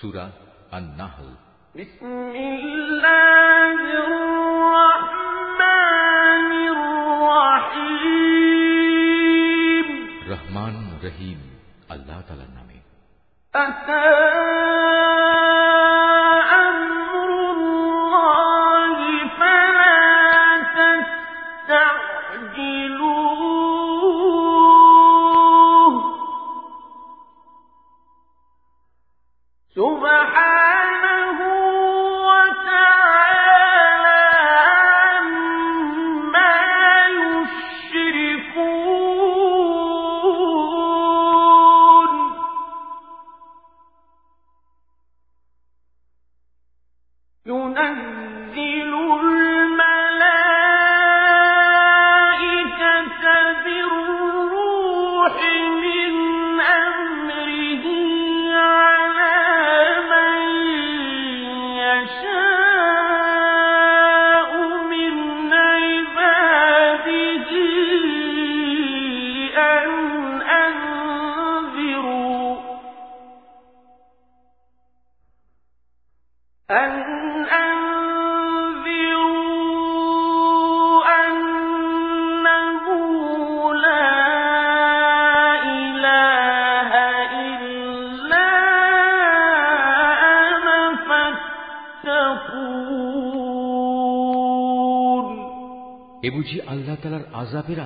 সুরা আন নাহল রহমান রহিম আল্লাহ তালার নামে এ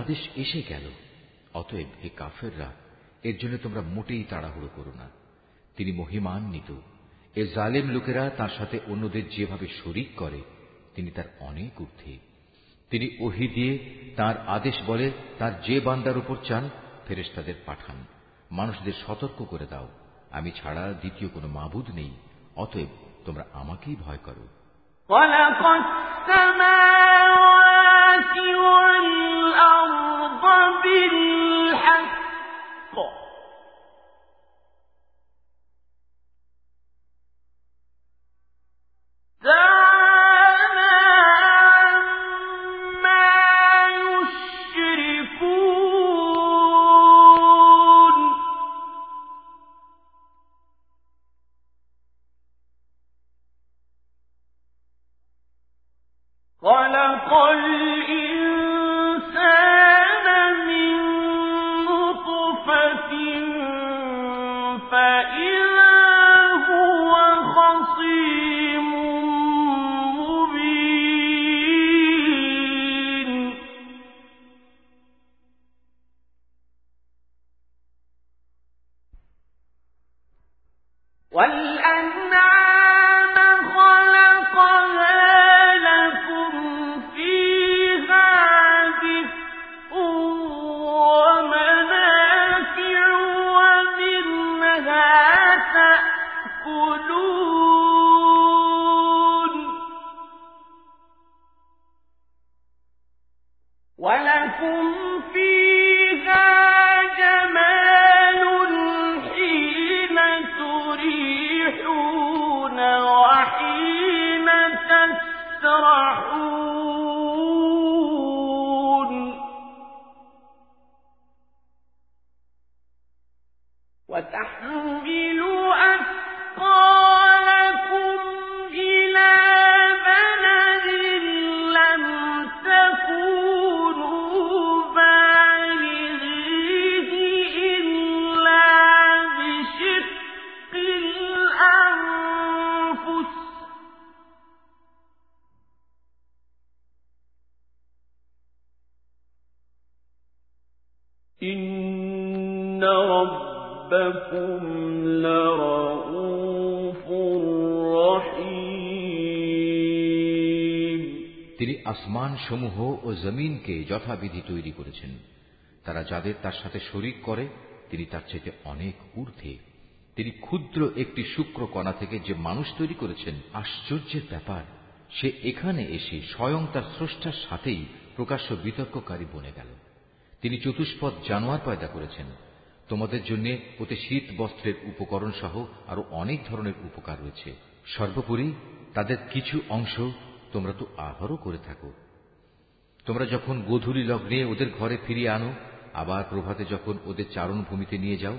আদেশ এসে গেল। অতএব হে কাফেররা, এর জন্য তোমরা মোটেই তাড়াহুড়ো করো না। তিনি মহিমান্বিত। এ জালেম লোকেরা তার সাথে অন্যদের যেভাবে শরিক করে, তিনি তার অনেক ঊর্ধ্বে। তিনি ওহি দিয়ে তার আদেশ বলে, তার যে বান্দার উপর চান ফেরেস্তাদের পাঠান। মানুষদের সতর্ক করে দাও। আমি ছাড়া দ্বিতীয় কোনো মাবুদ নেই। অতএব তোমরা আমাকেই ভয় করো। والأرض وتحمل আসমান সমূহ ও জমিনকে যথাবিধি তৈরি করেছেন। তারা যাদের তার সাথে শরিক করে, তিনি তার চাইতে অনেক ঊর্ধ্বে। তিনি ক্ষুদ্র একটি শুক্র কণা থেকে যে মানুষ তৈরি করেছেন, আশ্চর্যের ব্যাপার। সে এখানে এসে স্বয়ং তার স্রষ্টার সাথেই প্রকাশ্য বিতর্ককারী বনে গেল। তিনি চতুষ্পদ জানোয়ার পয়দা করেছেন। তোমাদের জন্য ওতে শীত বস্ত্রের উপকরণ সহ আরও অনেক ধরনের উপকার রয়েছে। সর্বোপরি তাদের কিছু অংশ তোমরা তো আহারও করে থাকো। তোমরা যখন গোধূলি লগ্নে ওদের ঘরে ফিরিয়ে আনো, আবার প্রভাতে যখন ওদের চারণ ভূমিতে নিয়ে যাও,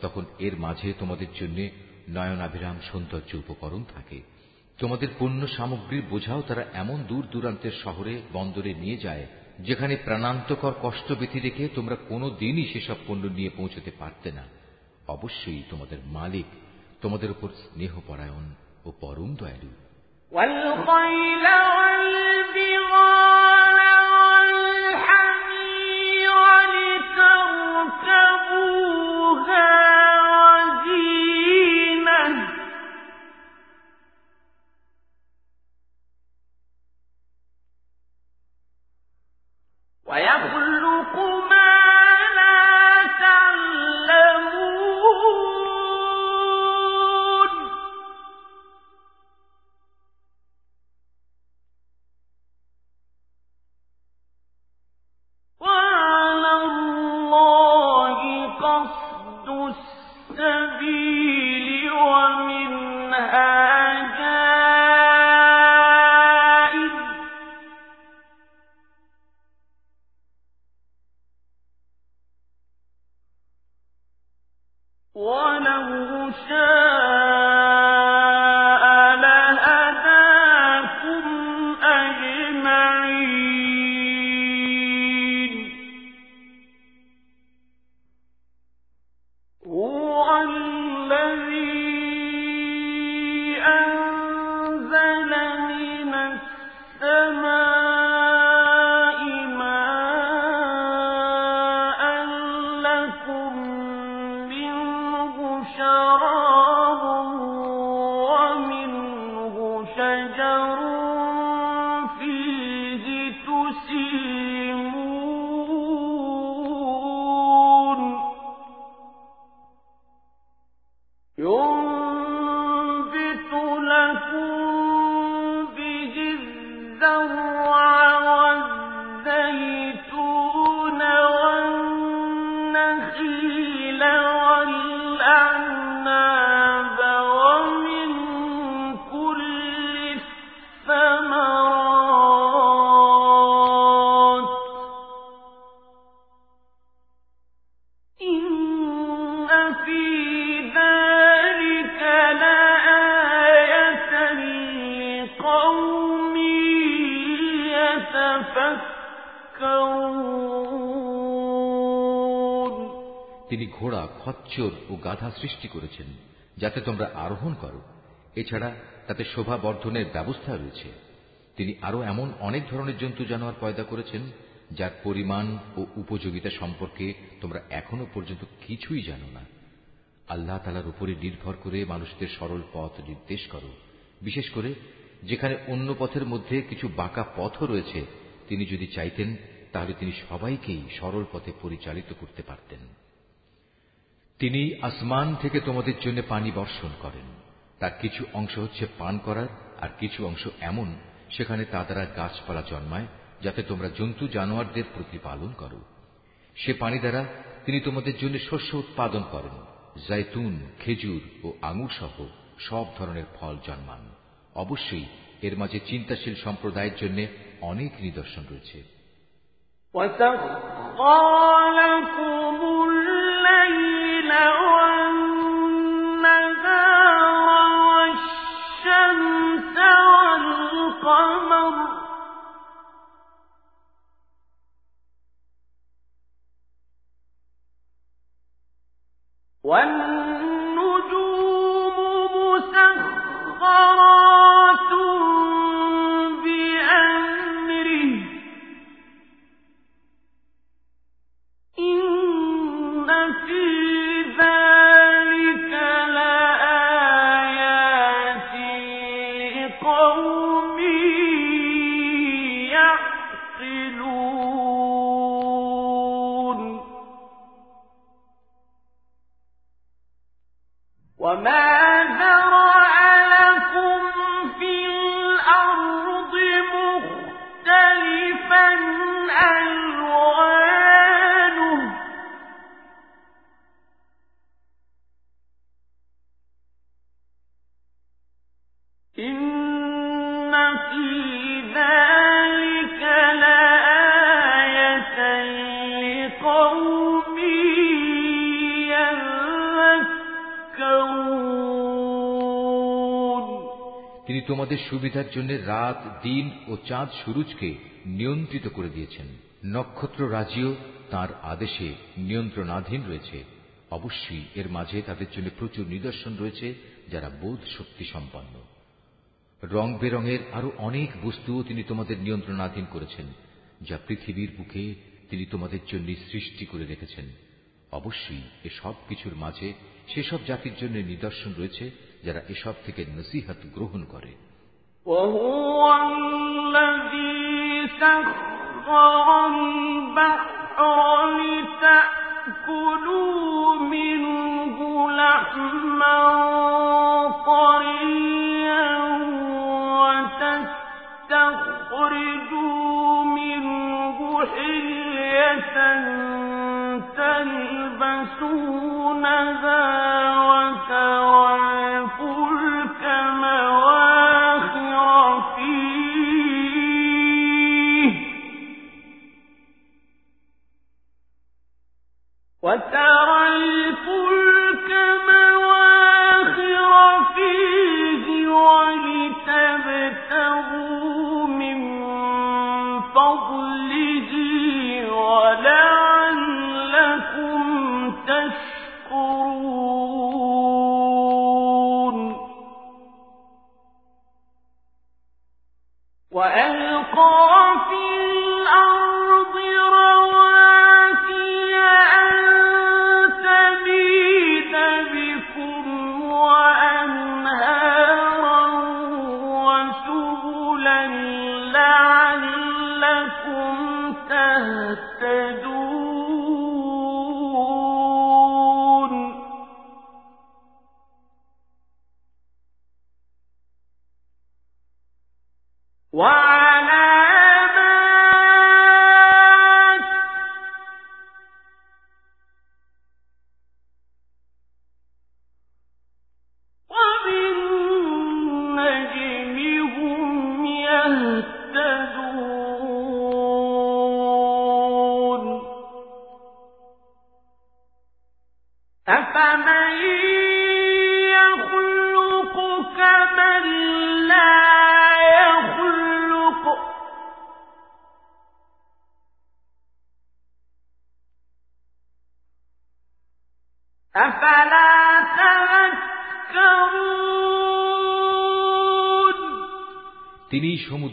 তখন এর মাঝে তোমাদের জন্য নয়নাভিরাম সৌন্দর্য উপকরণ থাকে। তোমাদের পণ্য সামগ্রীর বোঝাও তারা এমন দূর দূরান্তের শহরে, বন্দরে নিয়ে যায়, যেখানে প্রাণান্তকর কষ্ট ব্যথি রেখে তোমরা কোনো দিনই সেসব পণ্য নিয়ে পৌঁছতে পারতে না। অবশ্যই তোমাদের মালিক তোমাদের উপর স্নেহপরায়ণ ও পরম দয়ালু। والخيل والبيت খচ্চর ও গাধা সৃষ্টি করেছেন, যাতে তোমরা আরোহণ করো। এছাড়া তাতে শোভা বর্ধনের ব্যবস্থা রয়েছে। তিনি আরও এমন অনেক ধরনের জন্তু জানোয়ার পয়দা করেছেন, যার পরিমাণ ও উপযোগিতা সম্পর্কে তোমরা এখনও পর্যন্ত কিছুই জানো না। আল্লাহ তালার উপরে নির্ভর করে মানুষদের সরল পথ নির্দেশ করো। বিশেষ করে যেখানে অন্য পথের মধ্যে কিছু বাঁকা পথও রয়েছে, তিনি যদি চাইতেন, তাহলে তিনি সবাইকেই সরল পথে পরিচালিত করতে পারতেন। তিনি আসমান থেকে তোমাদের জন্য পানি বর্ষণ করেন। তার কিছু অংশ হচ্ছে পান করার, আর কিছু অংশ এমন সেখানে তা দ্বারা গাছপালা জন্মায়, যাতে তোমরা জন্তু জানোয়ারদের প্রতিপালন করো। সে পানি দ্বারা তিনি তোমাদের জন্য শস্য উৎপাদন করেন। জৈতুন খেজুর ও আঙুর সহ সব ধরনের ফল জন্মান। অবশ্যই এর মাঝে চিন্তাশীল সম্প্রদায়ের জন্য অনেক নিদর্শন রয়েছে। والنجوم مسخرات তোমাদের সুবিধার জন্য রাত, দিন ও চাঁদ সুরুজকে নিয়ন্ত্রিত করে দিয়েছেন। নক্ষত্র রাজিও তার আদেশে নিয়ন্ত্রণাধীন রয়েছে। অবশ্যই এর মাঝে তাদের জন্য প্রচুর নিদর্শন রয়েছে যারা বোধ শক্তি সম্পন্ন। রং বেরঙের আরও অনেক বস্তুও তিনি তোমাদের নিয়ন্ত্রণাধীন করেছেন, যা পৃথিবীর বুকে তিনি তোমাদের জন্য সৃষ্টি করে রেখেছেন। অবশ্যই এসব কিছুর মাঝে সেসব জাতির জন্য নিদর্শন রয়েছে যারা এসব থেকে নসিহত গ্রহণ করে وتستخرجوا منه حلية تلبسونها وترى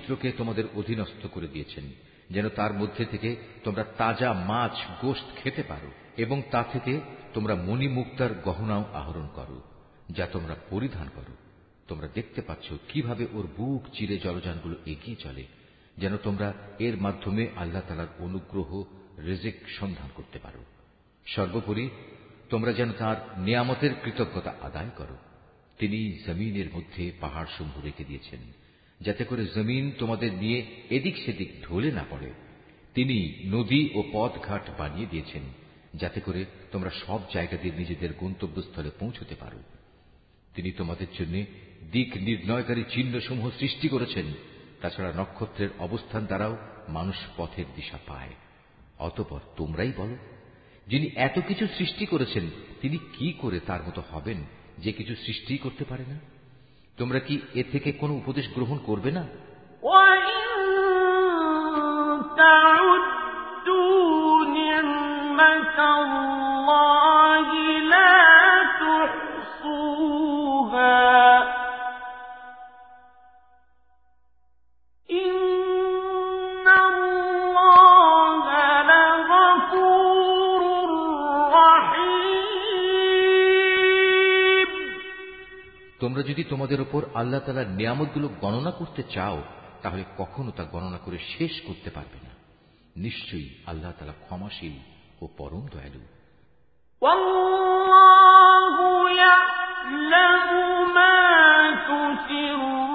সমুদ্রকে তোমাদের অধীনস্থ করে দিয়েছেন, যেন তার মধ্যে থেকে তোমরা তাজা মাছ গোস্ত খেতে পারো, এবং তা থেকে তোমরা মণিমুক্তার গহনাও আহরণ করো, যা তোমরা পরিধান করো। তোমরা দেখতে পাচ্ছ কীভাবে ওর বুক চিরে জলযানগুলো এগিয়ে চলে, যেন তোমরা এর মাধ্যমে আল্লাহ তালার অনুগ্রহ, রেজেক সন্ধান করতে পারো। সর্বোপরি, তোমরা যেন তার নিয়ামতের কৃতজ্ঞতা আদায় করো। তিনি জমিনের মধ্যে পাহাড় সমূহ রেখে দিয়েছেন। যাতে করে জমিন তোমাদের নিয়ে এদিক সেদিক ঢলে না পড়ে। তিনি নদী ও পথঘাট বানিয়ে দিয়েছেন, যাতে করে তোমরা সব জায়গাতে নিজেদের গন্তব্যস্থলে পৌঁছতে পারো। তিনি তোমাদের জন্য দিক নির্ণয়কারী চিহ্নসমূহ সৃষ্টি করেছেন। তাছাড়া নক্ষত্রের অবস্থান দ্বারাও মানুষ পথের দিশা পায়। অতপর তোমরাই বলো, যিনি এত কিছু সৃষ্টি করেছেন, তিনি কি করে তার মতো হবেন যে কিছু সৃষ্টি করতে পারে না? তোমরা কি এ থেকে কোনো উপদেশ গ্রহণ করবে না الله যদি তোমাদের ওপর আল্লাহ তালার নিয়ামতগুলো গণনা করতে চাও, তাহলে কখনো তা গণনা করে শেষ করতে পারবে না। নিশ্চয়ই আল্লাহ তালা ক্ষমাশীল ও পরম দয়ালু। والله يعلم ما تسرون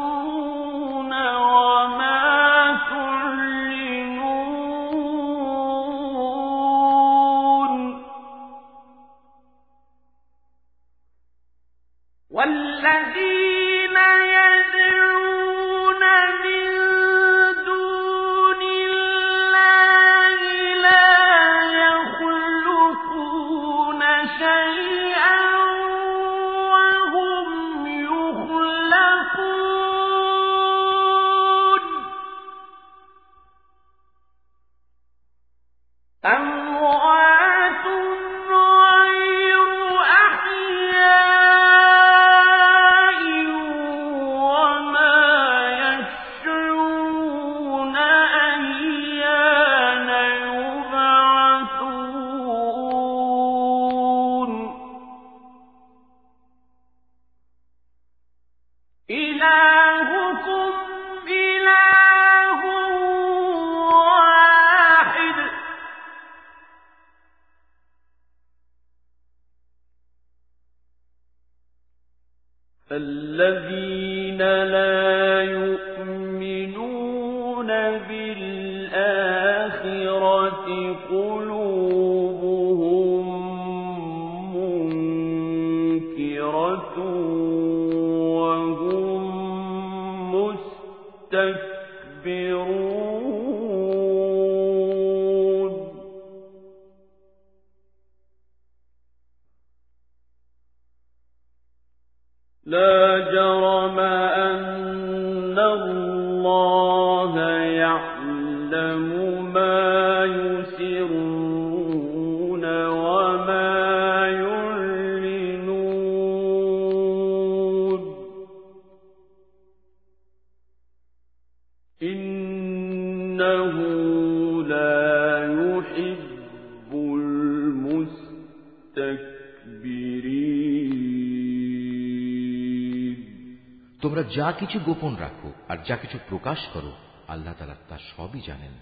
যা কিছু গোপন রাখো আর যা কিছু প্রকাশ করো, আল্লাহ তালা তা সবই জানেন।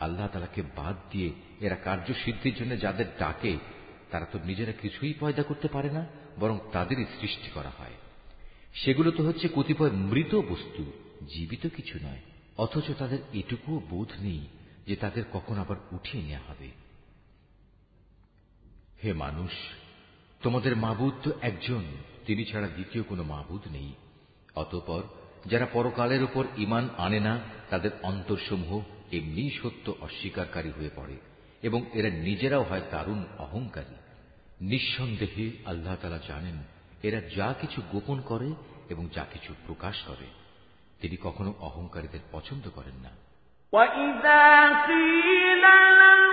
আল্লাহ তালাকে বাদ দিয়ে এরা কার্যসিদ্ধির জন্য যাদের ডাকে, তারা তো নিজেরা কিছুই পয়দা করতে পারে না, বরং তাদেরই সৃষ্টি করা হয়। সেগুলো তো হচ্ছে কতিপয় মৃত বস্তু, জীবিত কিছু নয়, অথচ তাদের এটুকুও বোধ নেই যে তাদের কখন আবার উঠিয়ে নেওয়া হবে। হে মানুষ, তোমাদের মাবুদ তো একজন, তিনি ছাড়া দ্বিতীয় কোনো মাবুদ নেই। অতঃপর যারা পরকালের উপর ইমান আনে না তাদের অন্তরসমূহ এমনি সত্য অস্বীকারী হয়ে পড়ে এবং এরা নিজেরাও হয় দারুণ অহংকারী নিঃসন্দেহে আল্লাহ তালা জানেন এরা যা কিছু গোপন করে এবং যা কিছু প্রকাশ করে তিনি কখনো অহংকারীদের পছন্দ করেন না وَإِذَا قِيلَ لَهُم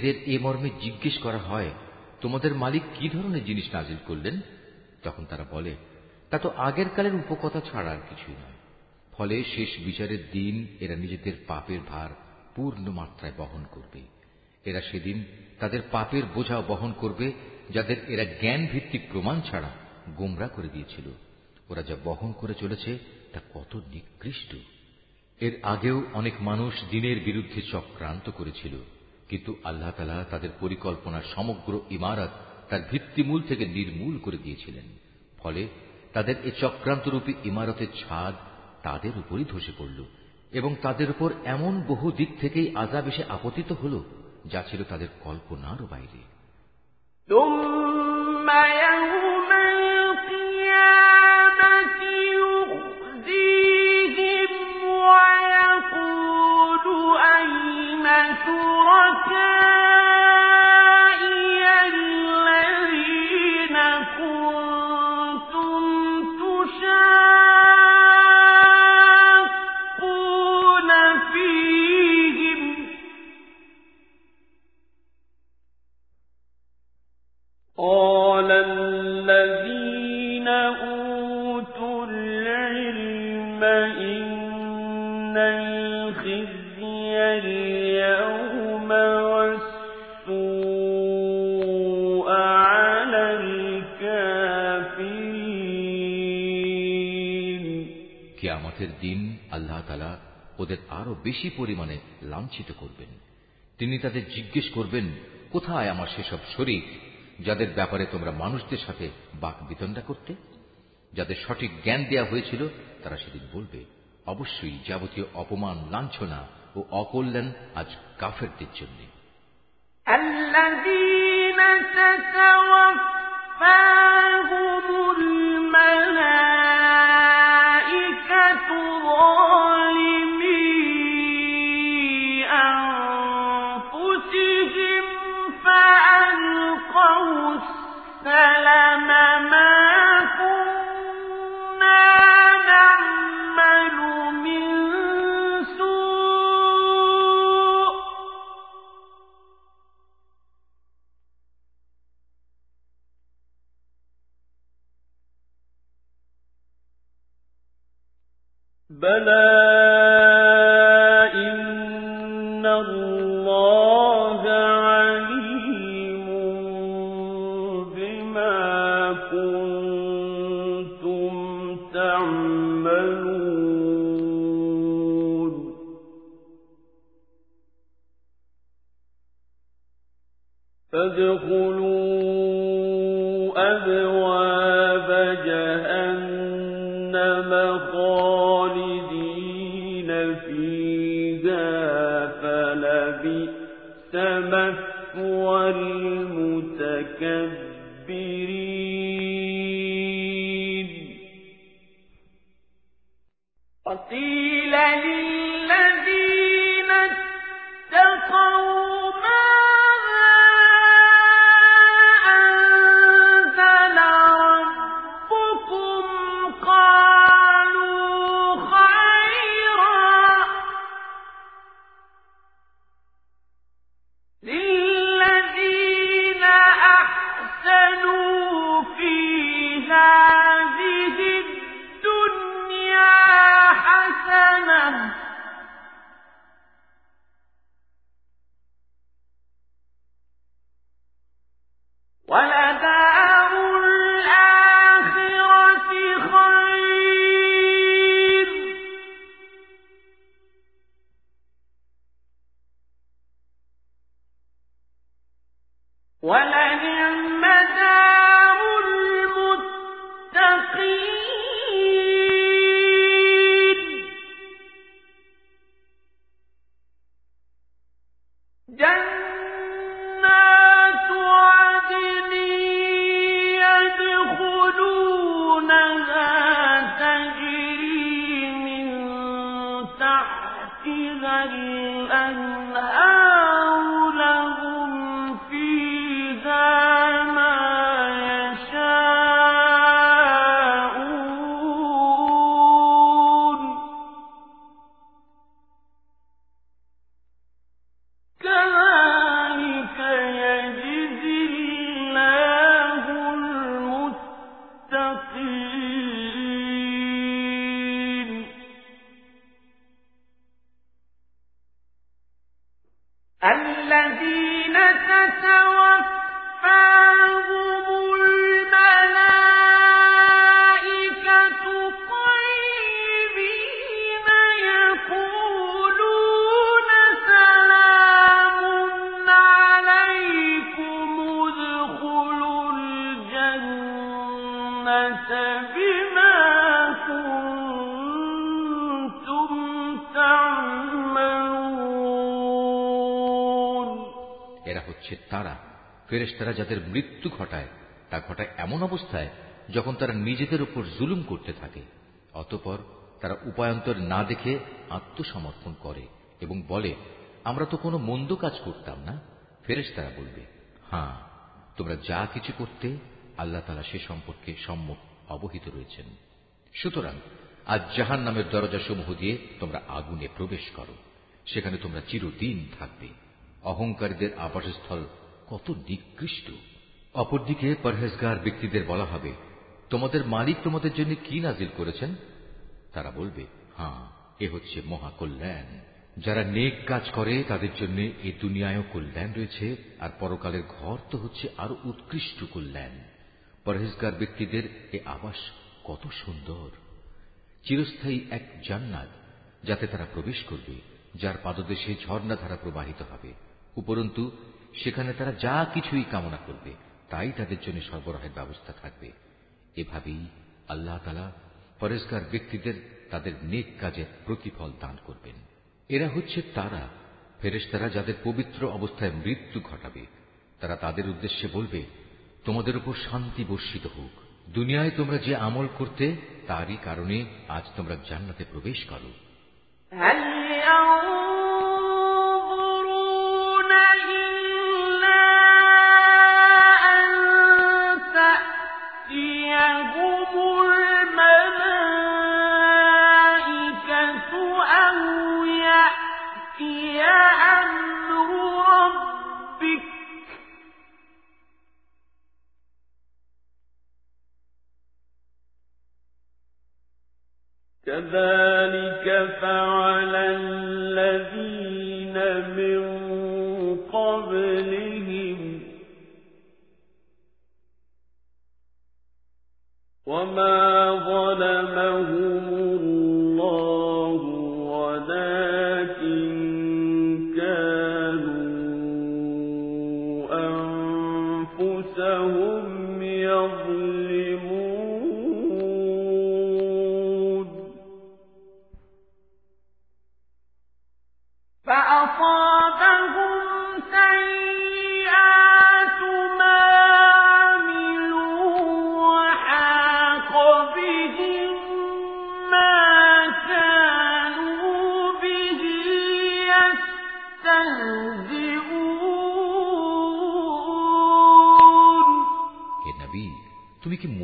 এদের এ মর্মে জিজ্ঞেস করা হয়, তোমাদের মালিক কি ধরনের জিনিস নাজিল করলেন? তখন তারা বলে, তা তো আগের কালের উপকথা ছাড়া আর কিছুই নয়। ফলে শেষ বিচারের দিন এরা নিজেদের পাপের ভার পূর্ণ মাত্রায় বহন করবে। এরা সেদিন তাদের পাপের বোঝা বহন করবে, যাদের এরা জ্ঞান ভিত্তিক প্রমাণ ছাড়া গোমরা করে দিয়েছিল। ওরা যা বহন করে চলেছে, তা কত নিকৃষ্ট। এর আগেও অনেক মানুষ দিনের বিরুদ্ধে চক্রান্ত করেছিল। কিন্তু আল্লাহ তালা তাদের পরিকল্পনার সমগ্র ইমারত তার ভিত্তিমূল থেকে নির্মূল করে দিয়েছিলেন। ফলে তাদের এ চক্রান্তরূপী ইমারতের ছাদ তাদের উপরই ধসে পড়ল এবং তাদের উপর এমন বহু দিক থেকেই আজাব এসে আপতিত হল, যা ছিল তাদের কল্পনারও বাইরে। বেশি পরিমাণে লাঞ্ছিত করবেন। তিনি তাদের জিজ্ঞেস করবেন, কোথায় আমার সেসব শরীর যাদের ব্যাপারে তোমরা মানুষদের সাথে বাক বিতণ্ডা করতে? যাদের সঠিক জ্ঞান দেয়া হয়েছিল, তারা সেদিন বলবে, অবশ্যই যাবতীয় অপমান, লাঞ্ছনা ও অকল্যাণ আজ কাফেরদের জন্য। الذين تتوفاهم الملائكة بلى নিজেদের উপর জুলুম করতে থাকে, অতপর তারা উপায়ন্তর না দেখে আত্মসমর্পণ করে এবং বলে, আমরা তো কোনো মন্দ কাজ করতাম না। ফেরেস তারা বলবে হ্যাঁ তোমরা যা কিছু করতে আল্লাহ তালা সে সম্পর্কে সম্মুখ অবহিত রয়েছেন। সুতরাং আজ জাহান নামের দরজা সমূহ দিয়ে তোমরা আগুনে প্রবেশ করো, সেখানে তোমরা চিরদিন থাকবে। অহংকারীদের আবাসস্থল কত নিকৃষ্ট। অপরদিকে পরহেজগার ব্যক্তিদের বলা হবে তোমাদের মালিক তোমাদের জন্য কি নাজিল করেছেন? তারা বলবে হ্যাঁ এ হচ্ছে মহাকল্যাণ। যারা নেক কাজ করে, তাদের জন্য এই দুনিয়ায়ও কল্যাণ রয়েছে, আর পরকালের ঘর তো হচ্ছে আরও উৎকৃষ্ট কল্যাণ। পরহেজগার ব্যক্তিদের এ আবাস কত সুন্দর। চিরস্থায়ী এক জান্নাত, যাতে তারা প্রবেশ করবে, যার পাদদেশে ঝর্ণাধারা প্রবাহিত হবে। উপরন্তু, সেখানে তারা যা কিছুই কামনা করবে, তাই তাদের জন্য সরবরাহের ব্যবস্থা থাকবে। এভাবেই আল্লাহ তালা পরেশগার ব্যক্তিদের তাদের নেক কাজের প্রতিফল দান করবেন। এরা হচ্ছে তারা, ফেরেশতারা যাদের পবিত্র অবস্থায় মৃত্যু ঘটাবে। তারা তাদের উদ্দেশ্যে বলবে, তোমাদের উপর শান্তি বর্ষিত হোক। দুনিয়ায় তোমরা যে আমল করতে, তারই কারণে আজ তোমরা জান্নাতে প্রবেশ করো। ذلك فعل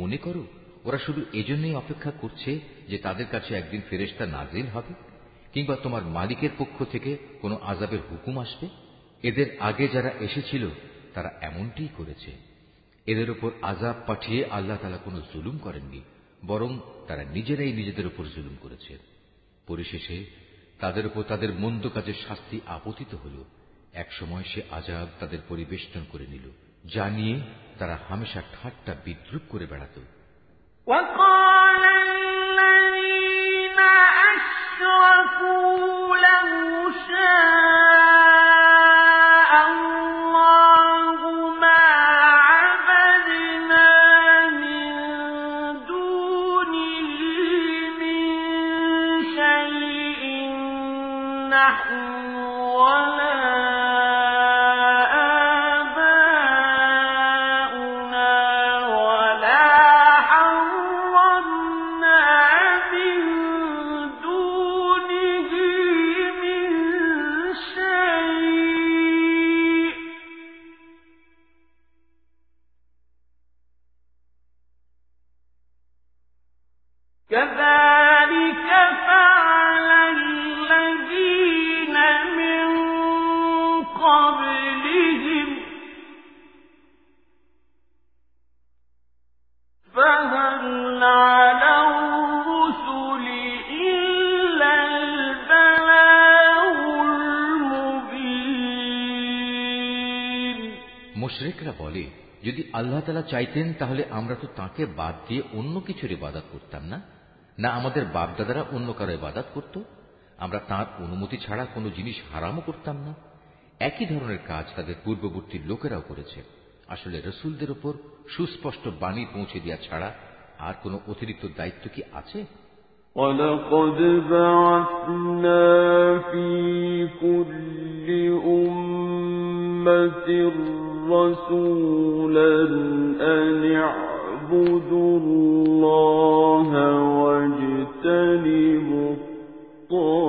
মনে করো, ওরা শুধু এজন্যই অপেক্ষা করছে যে তাদের কাছে একদিন ফেরেশতা নাজিল হবে, কিংবা তোমার মালিকের পক্ষ থেকে কোনো আজাবের হুকুম আসবে? এদের আগে যারা এসেছিল, তারা এমনটিই করেছে। এদের উপর আজাব পাঠিয়ে আল্লাহ তালা কোনো জুলুম করেননি, বরং তারা নিজেরাই নিজেদের উপর জুলুম করেছে। পরিশেষে তাদের উপর তাদের মন্দ কাজের শাস্তি আপতিত হল। একসময় সে আজাব তাদের পরিবেষ্টন করে নিল। যা নিয়ে তারা হামেশা ঠাট্টা বিদ্রুপ করে বেড়াত وقال চাইতেন তাহলে আমরা তো তাকে বাদ দিয়ে অন্য কিছুর ইবাদত করতাম না না আমাদের বাপদাদারা অন্য কারো ইবাদত করত আমরা তার অনুমতি ছাড়া কোনো জিনিস হারামও করতাম না একই ধরনের কাজ তাদের পূর্ববর্তী লোকেরাও করেছে আসলে রসুলদের ওপর সুস্পষ্ট বাণী পৌঁছে দেওয়া ছাড়া আর কোনো অতিরিক্ত দায়িত্ব কি আছে ولقد بعثنا في كل أمة رسولا أن اعبدوا الله واجتنبوا الطاغوت.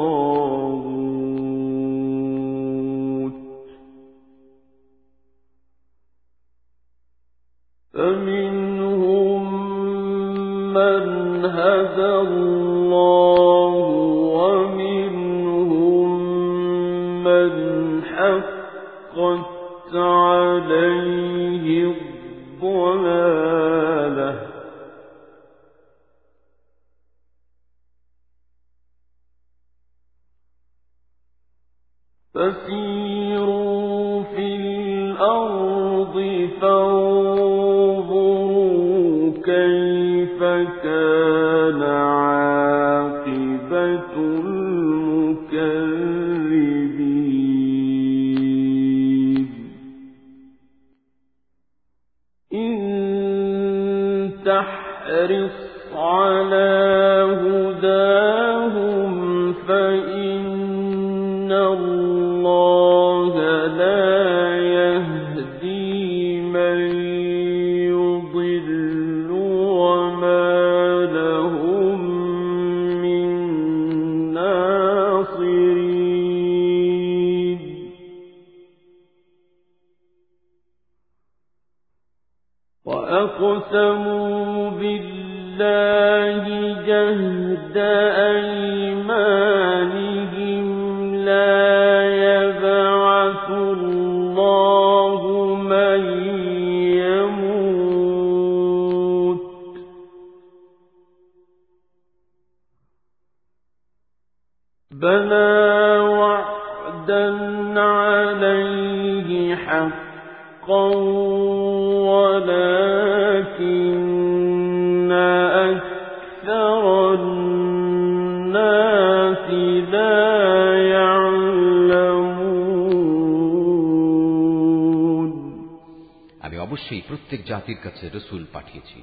জাতির কাছে রসুল পাঠিয়েছি,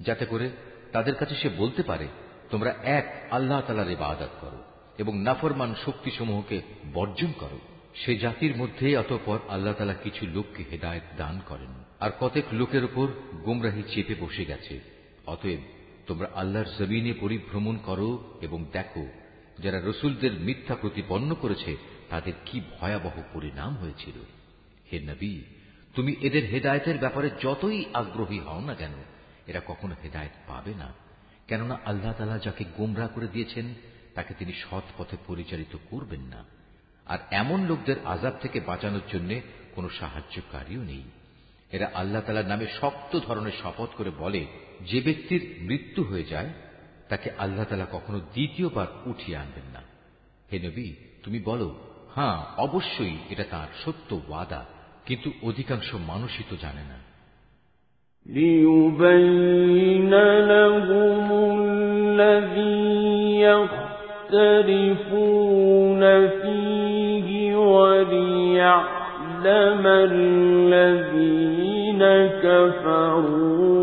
যাতে করে তাদের কাছে সে বলতে পারে, তোমরা এক আল্লাহ তালার ইবাদত করো এবং নাফরমান শক্তিসমূহকে বর্জন করো। সে জাতির মধ্যে অতঃপর আল্লাহ তালা কিছু লোককে হেদায়ত দান করেন। আর কতেক লোকের উপর গুমরাহি চেপে বসে গেছে, অতএব তোমরা আল্লাহর জমিনে পরিভ্রমণ করো এবং দেখো, যারা রসুলদের মিথ্যা প্রতিপন্ন করেছে, তাদের কি ভয়াবহ পরিণাম হয়েছিল। হে নবী তুমি এদের হেদায়তের ব্যাপারে যতই আগ্রহী হও না কেন, এরা কখনো হেদায়ত পাবে না। কেননা আল্লাহ তালা যাকে গোমরা করে দিয়েছেন, তাকে তিনি সৎ পথে পরিচালিত করবেন না। আর এমন লোকদের আজাব থেকে বাঁচানোর জন্য কোনো সাহায্যকারীও নেই। এরা আল্লাহ তালার নামে শক্ত ধরনের শপথ করে বলে, যে ব্যক্তির মৃত্যু হয়ে যায়, তাকে আল্লাহ তালা কখনো দ্বিতীয়বার উঠিয়ে আনবেন না। হে নবী, তুমি বলো হ্যাঁ অবশ্যই এটা তার সত্য ওয়াদা। কিন্তু অধিকাংশ মানুষই তো জানে না ليبين لهم الذي يختلفون فيه وليعلم الذين كفروا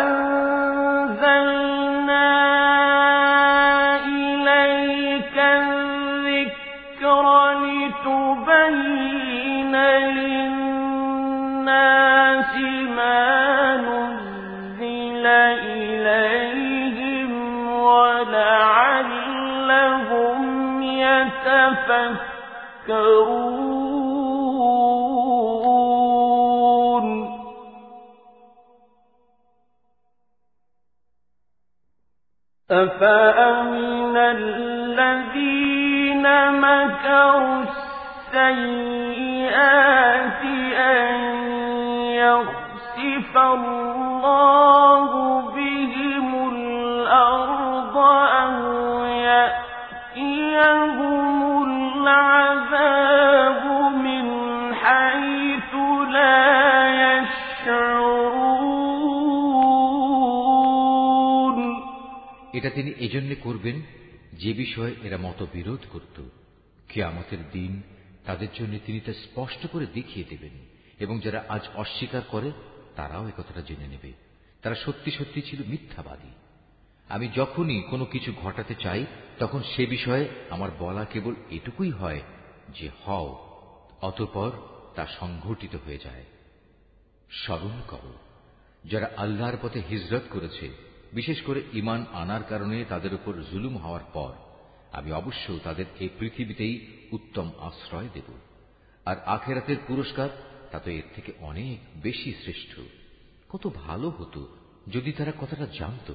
স্পষ্ট করে দেখিয়ে দেবেন এবং যারা আজ অস্বীকার করে, তারাও একথাটা জেনে নেবে। তারা সত্যি সত্যি ছিল মিথ্যাবাদী। আমি যখনই কোনো কিছু ঘটাতে চাই, তখন সে বিষয়ে আমার বলা কেবল এটুকুই হয় যে, হও, অতপর তা সংঘটিত হয়ে যায়। স্মরণ করো, যারা আল্লাহর পথে হিজরত করেছে, বিশেষ করে ইমান আনার কারণে তাদের উপর জুলুম হওয়ার পর। আমি অবশ্য তাদের এই পৃথিবীতেই উত্তম আশ্রয় দেব। আর আখেরাতের পুরস্কার তা তো এর থেকে অনেক বেশি শ্রেষ্ঠ। কত ভালো হতো যদি তারা কথাটা জানত।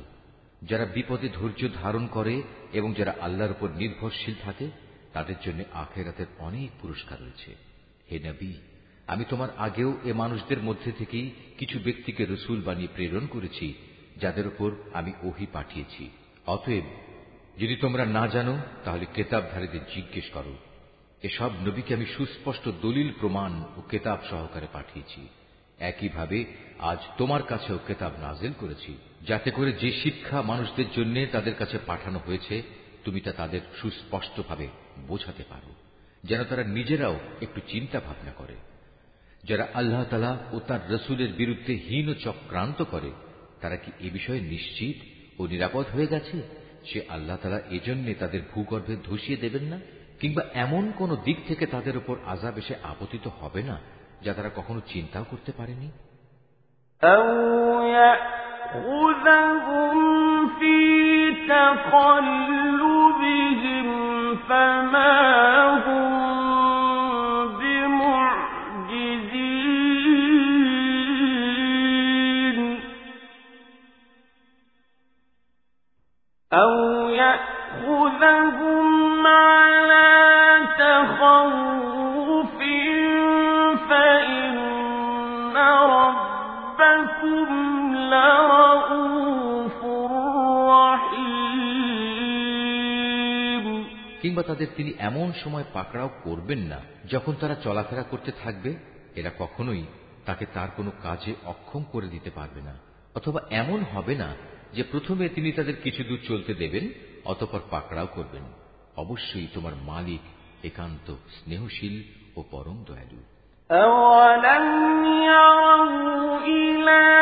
যারা বিপদে ধৈর্য ধারণ করে এবং যারা আল্লাহর উপর নির্ভরশীল থাকে, তাদের জন্য আখেরাতের অনেক পুরস্কার রয়েছে। হে নবী, আমি তোমার আগেও এ মানুষদের মধ্যে থেকেই কিছু ব্যক্তিকে রসুল বানিয়ে প্রেরণ করেছি, যাদের উপর আমি ওহি পাঠিয়েছি। অতএব যদি তোমরা না জানো, তাহলে কেতাবধারীদের জিজ্ঞেস করো। এসব নবীকে আমি সুস্পষ্ট দলিল, প্রমাণ ও কেতাব সহকারে পাঠিয়েছি। একইভাবে আজ তোমার কাছেও কেতাব নাজেল করেছি, যাতে করে যে শিক্ষা মানুষদের জন্য তাদের কাছে পাঠানো হয়েছে, তুমি তা তাদের সুস্পষ্টভাবে বোঝাতে পারো, যেন তারা নিজেরাও একটু চিন্তা ভাবনা করে। যারা আল্লাহ তালা ও তার রসুলের বিরুদ্ধে হীন চক্রান্ত করে, তারা কি এ বিষয়ে নিশ্চিত ও নিরাপদ হয়ে গেছে? সে আল্লাহ তালা এজন্যে তাদের ভূগর্ভে ধসিয়ে দেবেন না, কিংবা এমন কোন দিক থেকে তাদের উপর আজাব এসে আপতিত হবে না, যা তারা কখনো চিন্তাও করতে পারেনি? أو يأخذهم على تخوف فإن ربكم لرؤوف رحيم কিংবা তাদের তিনি এমন সময় পাকড়াও করবেন না যখন তারা চলাফেরা করতে থাকবে এরা কখনোই তাকে তার কোনো কাজে অক্ষম করে দিতে পারবে না অথবা এমন হবে না যে প্রথমে তিনি তাদের কিছু দূর চলতে দেবেন অতপর পাকড়াও করবেন অবশ্যই তোমার মালিক একান্ত স্নেহশীল ও পরম দয়ালু أولم يروا إلى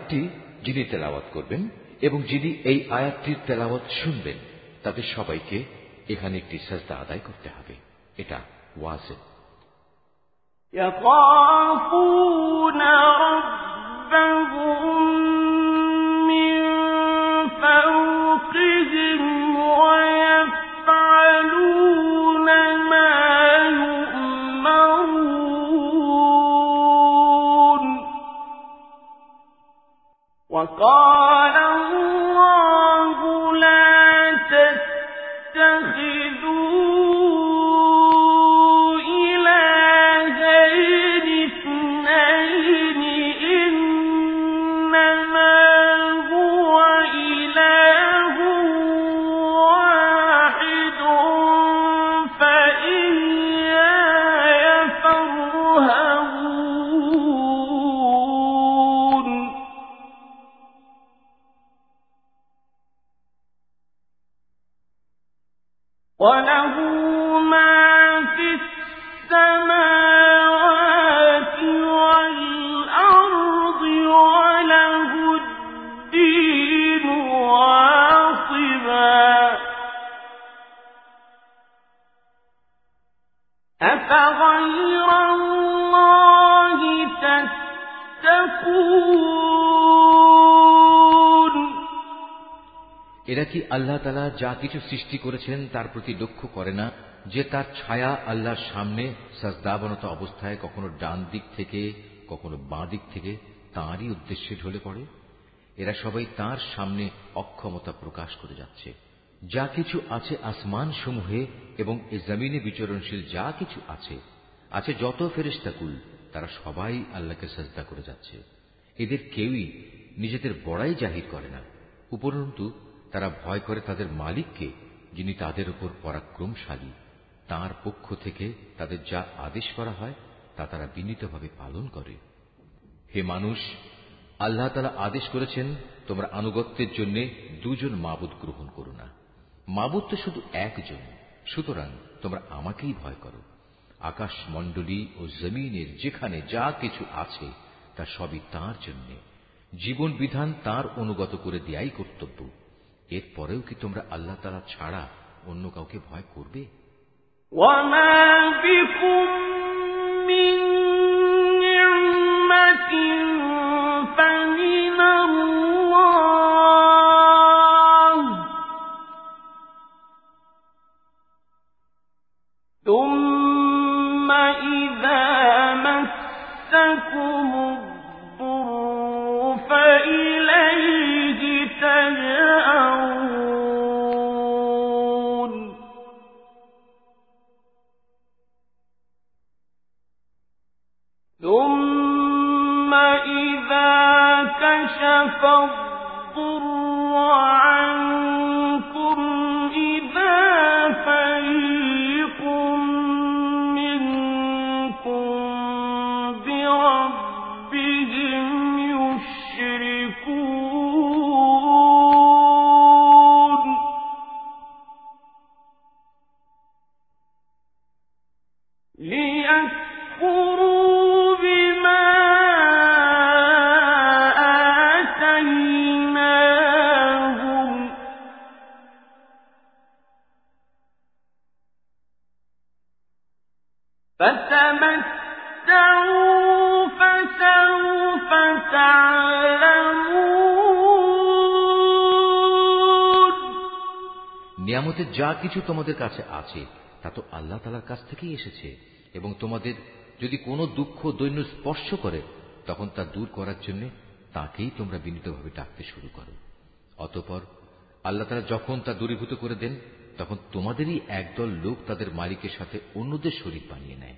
আয়াতটি যিনি তেলাওয়াত করবেন এবং যিনি এই আয়াতটির তেলাওয়াত শুনবেন তাদের সবাইকে এখানে একটি সাজদা আদায় করতে হবে এটা ওয়াজে يخافون ربهم وقال এরা কি আল্লাহ তালা যা কিছু সৃষ্টি করেছেন তার প্রতি লক্ষ্য করে না, যে তার ছায়া আল্লাহর সামনে সাজদাবনত অবস্থায় কখনো ডান দিক থেকে, কখনো বাঁ দিক থেকে তাঁরই উদ্দেশ্যে ঢলে পড়ে? এরা সবাই তার সামনে অক্ষমতা প্রকাশ করে যাচ্ছে। যা কিছু আছে আসমান সমূহে এবং এ জমিনে বিচরণশীল যা কিছু আছে আছে যত ফেরেস্তাকুল তারা সবাই আল্লাহকে সাজদা করে যাচ্ছে। এদের কেউই নিজেদের বড়াই জাহির করে না। উপরন্তু তারা ভয় করে তাদের মালিককে, যিনি তাদের উপর পরাক্রমশালী। তার পক্ষ থেকে তাদের যা আদেশ করা হয়, তা তারা বিনীতভাবে পালন করে। হে মানুষ, আল্লাহ তালা আদেশ করেছেন, তোমরা আনুগত্যের জন্য দুজন মাবুদ গ্রহণ করো না। মাবুদ তো শুধু একজন, সুতরাং তোমরা আমাকেই ভয় করো। আকাশ মণ্ডলী ও জমিনের যেখানে যা কিছু আছে, তা সবই তার জন্য। জীবন বিধান তার অনুগত করে দেয়াই কর্তব্য। এরপরেও কি তোমরা আল্লাহ তালা ছাড়া অন্য কাউকে ভয় করবে وما بكم من نعمة فالضر নিয়ামতের যা কিছু তোমাদের কাছে আছে, তা তো আল্লাহ তালার কাছ থেকেই এসেছে। এবং তোমাদের যদি কোনো দুঃখ দৈন্য স্পর্শ করে, তখন তা দূর করার জন্য তাকেই তোমরা বিনীতভাবে ডাকতে শুরু করো। অতপর আল্লাহ তালা যখন তা দূরীভূত করে দেন, তখন তোমাদেরই একদল লোক তাদের মালিকের সাথে অন্যদের শরীর বানিয়ে নেয়।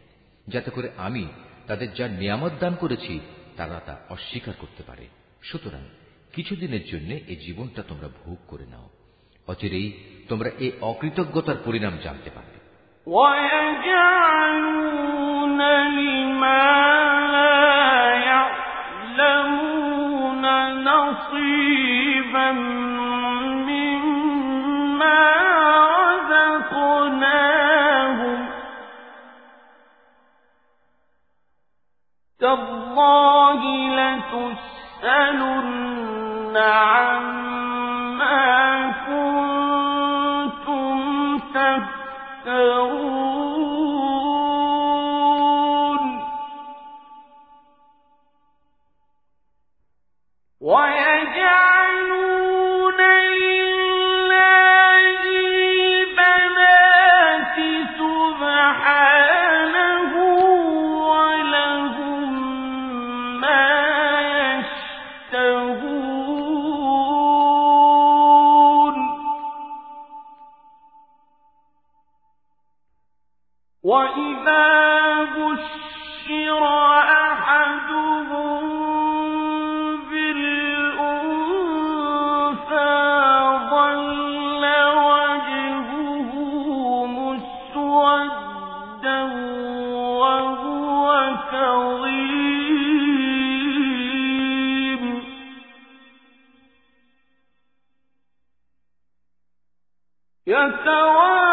যাতে করে আমি তাদের যা নিয়ামত দান করেছি, তারা তা অস্বীকার করতে পারে। সুতরাং কিছুদিনের জন্য এই জীবনটা তোমরা ভোগ করে নাও। অচিরেই তোমরা এই অকৃতজ্ঞতার পরিণাম জানতে পারবে ويجعلون لما لا يعلمون نصيبا مما رزقناهم تالله لتسألن عما كنتم يتوارى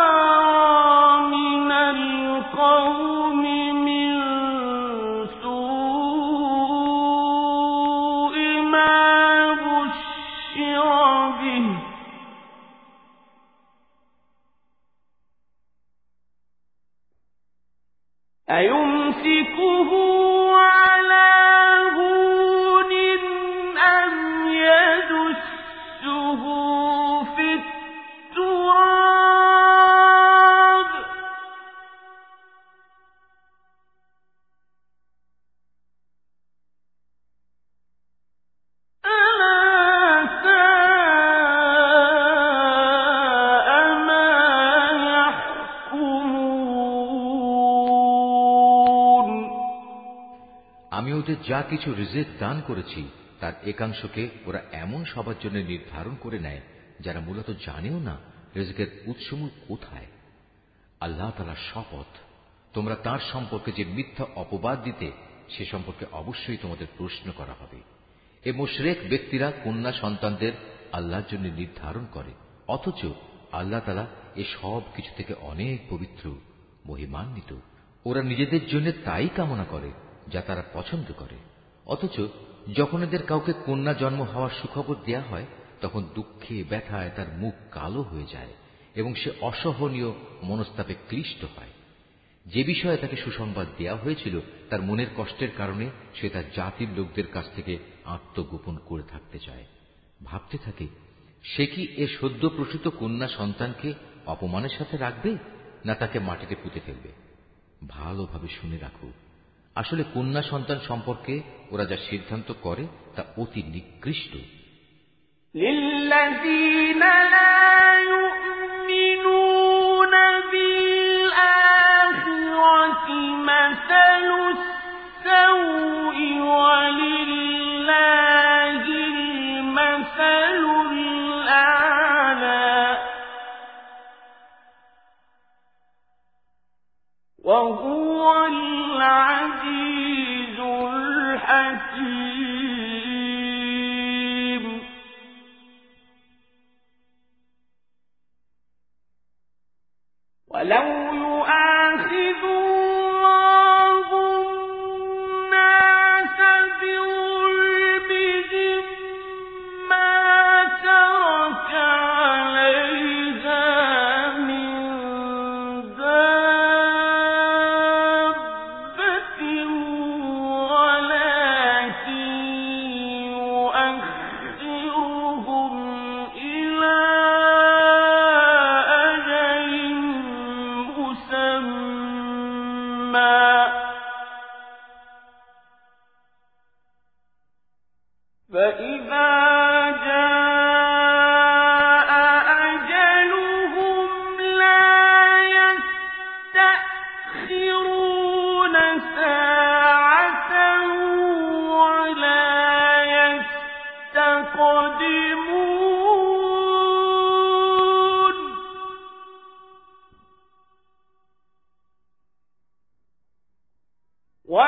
যা কিছু রিজেক দান করেছি, তার একাংশকে ওরা এমন সবার জন্য নির্ধারণ করে নেয় যারা মূলত জানেও না রিজকের উৎসমূল কোথায়। আল্লাহ তালার শপথ, তোমরা তার সম্পর্কে যে মিথ্যা অপবাদ দিতে, সে সম্পর্কে অবশ্যই তোমাদের প্রশ্ন করা হবে। এ মোশরেক ব্যক্তিরা কন্যা সন্তানদের আল্লাহর জন্য নির্ধারণ করে, অথচ আল্লাহ তালা এ সব কিছু থেকে অনেক পবিত্র, মহিমান্বিত। ওরা নিজেদের জন্য তাই কামনা করে যা তারা পছন্দ করে। অথচ যখন এদের কাউকে কন্যা জন্ম হওয়ার সুখবর দেয়া হয়, তখন দুঃখে, ব্যথায় তার মুখ কালো হয়ে যায় এবং সে অসহনীয় মনস্তাপে ক্লিষ্ট হয়। যে বিষয়ে তাকে সুসংবাদ দেওয়া হয়েছিল, তার মনের কষ্টের কারণে সে তার জাতির লোকদের কাছ থেকে আত্মগোপন করে থাকতে চায়। ভাবতে থাকে, সে কি এ সদ্য প্রসূত কন্যা সন্তানকে অপমানের সাথে রাখবে, না তাকে মাটিতে পুঁতে ফেলবে? ভালোভাবে শুনে রাখো আসলে কন্যা সন্তান সম্পর্কে ওরা যা সিদ্ধান্ত করে তা অতি নিকৃষ্ট للذين لا يؤمنون بالآخرة مثل السوء ولله المثل الأعلى وهو حكيم ولو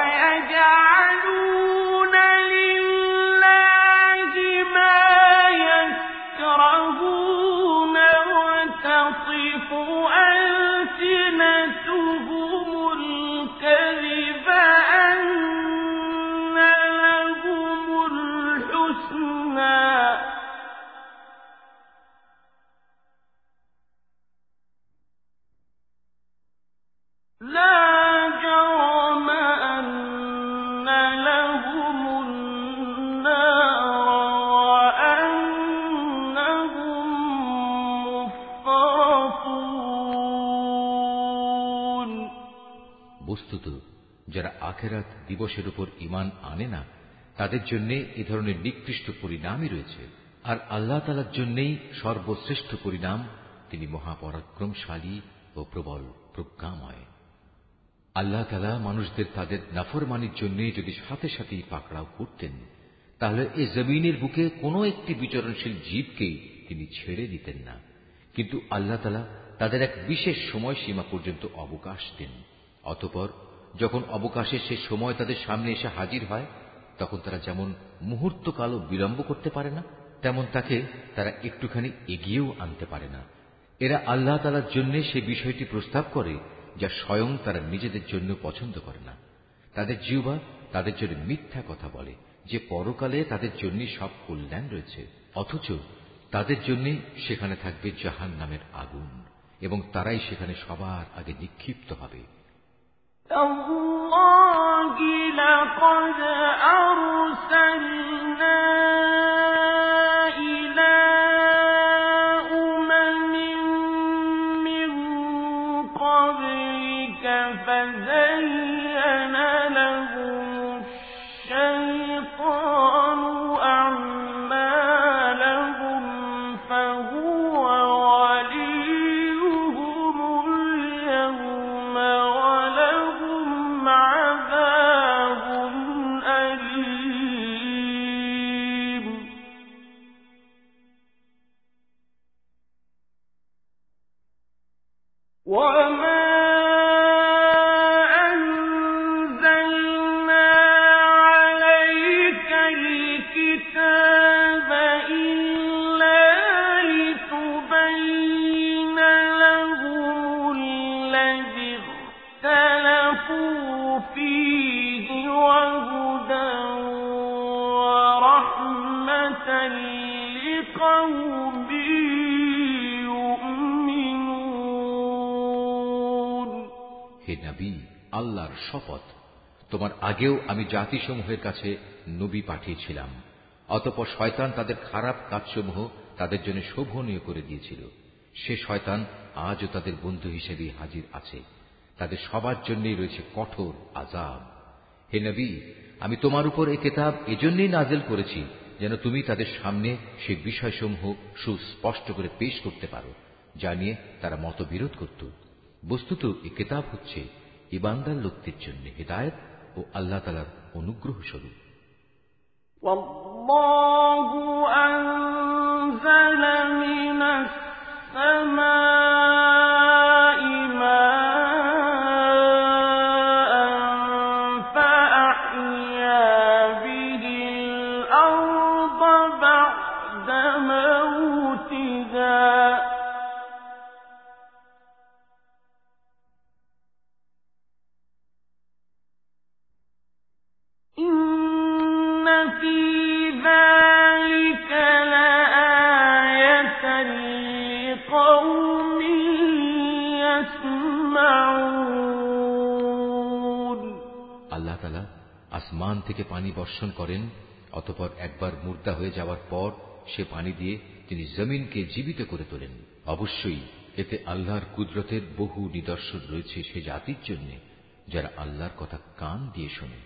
ويجعل আখেরাত দিবসের উপর ইমান আনে না, তাদের জন্য এ ধরনের নিকৃষ্ট পরিণামই রয়েছে। আর আল্লাহ তালার জন্যই সর্বশ্রেষ্ঠ পরিণাম, তিনি মহাপরাক্রমশালী ও প্রবল প্রজ্ঞাময়। আল্লাহ তালা মানুষদের তাদের নাফরমানির জন্য যদি সাথে সাথেই পাকড়াও করতেন, তাহলে এ জমিনের বুকে কোনো একটি বিচরণশীল জীবকেই তিনি ছেড়ে দিতেন না। কিন্তু আল্লাহ তালা তাদের এক বিশেষ সময়সীমা পর্যন্ত অবকাশ দেন, অতপর যখন অবকাশের সে সময় তাদের সামনে এসে হাজির হয়, তখন তারা যেমন মুহূর্তকালও বিলম্ব করতে পারে না, তেমন তাকে তারা একটুখানি এগিয়েও আনতে পারে না। এরা আল্লাহ তালার জন্য সে বিষয়টি প্রস্তাব করে যা স্বয়ং তারা নিজেদের জন্য পছন্দ করে না। তাদের জিউবা তাদের জন্য মিথ্যা কথা বলে, যে পরকালে তাদের জন্য সব কল্যাণ রয়েছে, অথচ তাদের জন্য সেখানে থাকবে জাহান নামের আগুন, এবং তারাই সেখানে সবার আগে নিক্ষিপ্ত হবে। تالله لقد أرسلنا শপথ। তোমার আগেও আমি জাতিসমূহের কাছে নবী পাঠিয়েছিলাম। অতপর শয়তান তাদের খারাপ কাজসমূহ তাদের জন্য শোভনীয় করে দিয়েছিল। সে শয়তান আজও তাদের বন্ধু হিসেবে হাজির আছে। তাদের সবার জন্যই রয়েছে কঠোর আজাব হে নবী, আমি তোমার উপর এ কেতাব এজন্যই নাজেল করেছি যেন তুমি তাদের সামনে সেই বিষয়সমূহ সুস্পষ্ট করে পেশ করতে পারো, যা নিয়ে তারা মতবিরোধ করত। বস্তুত এ কেতাব হচ্ছে ইবান্দার লোকদের জন্য হেদায়ত ও আল্লাহ তালার অনুগ্রহ স্বরূপ والله أنزل من السماء বর্ষণ করেন অতপর একবার মুর্দা হয়ে যাওয়ার পর সে পানি দিয়ে তিনি জমিনকে জীবিত করে তোলেন অবশ্যই এতে আল্লাহর কুদরতের বহু নিদর্শন রয়েছে সে জাতির জন্য যারা আল্লাহর কথা কান দিয়ে শোনে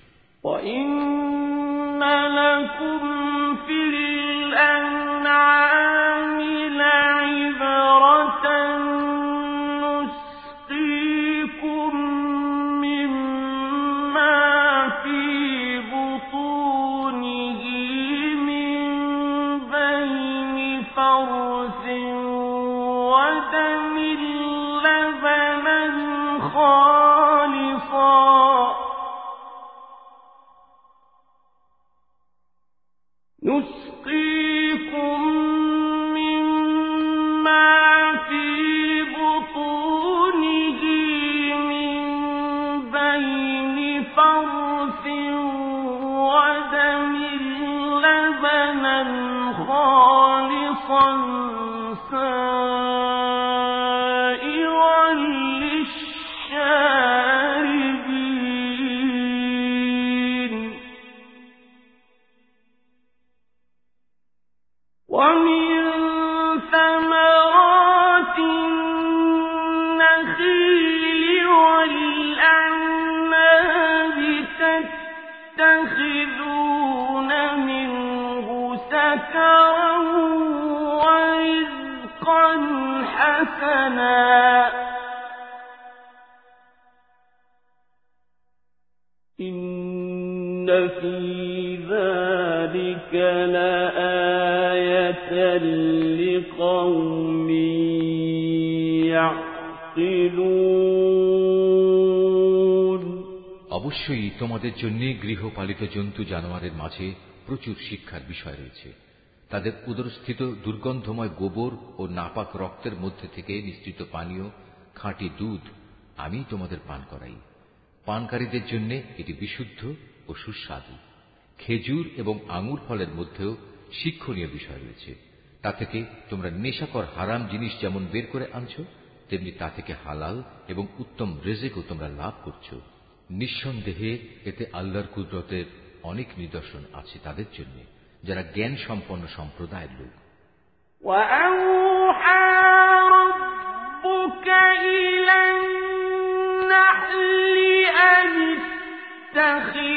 وإن لكم অবশ্যই তোমাদের জন্য গৃহপালিত জন্তু জানোয়ারের মাঝে প্রচুর শিক্ষার বিষয় রয়েছে। তাদের উদরস্থিত দুর্গন্ধময় গোবর ও নাপাক রক্তের মধ্যে থেকে নিশ্চিত পানীয়, খাঁটি দুধ আমি তোমাদের পান করাই। পানকারীদের জন্য এটি বিশুদ্ধ ও সুস্বাদু। খেজুর এবং আঙুর ফলের মধ্যেও শিক্ষণীয় বিষয় রয়েছে। তা থেকে তোমরা নেশাকর হারাম জিনিস যেমন বের করে আনছ, তেমনি তা থেকে হালাল এবং উত্তম রেজেকও তোমরা লাভ করছ। নিঃসন্দেহে এতে আল্লাহর কুদরতের অনেক নিদর্শন আছে তাদের জন্য যারা জ্ঞান সম্পন্ন সম্প্রদায়ের লোক وأوحى ربك إلى النحل أن اتخذي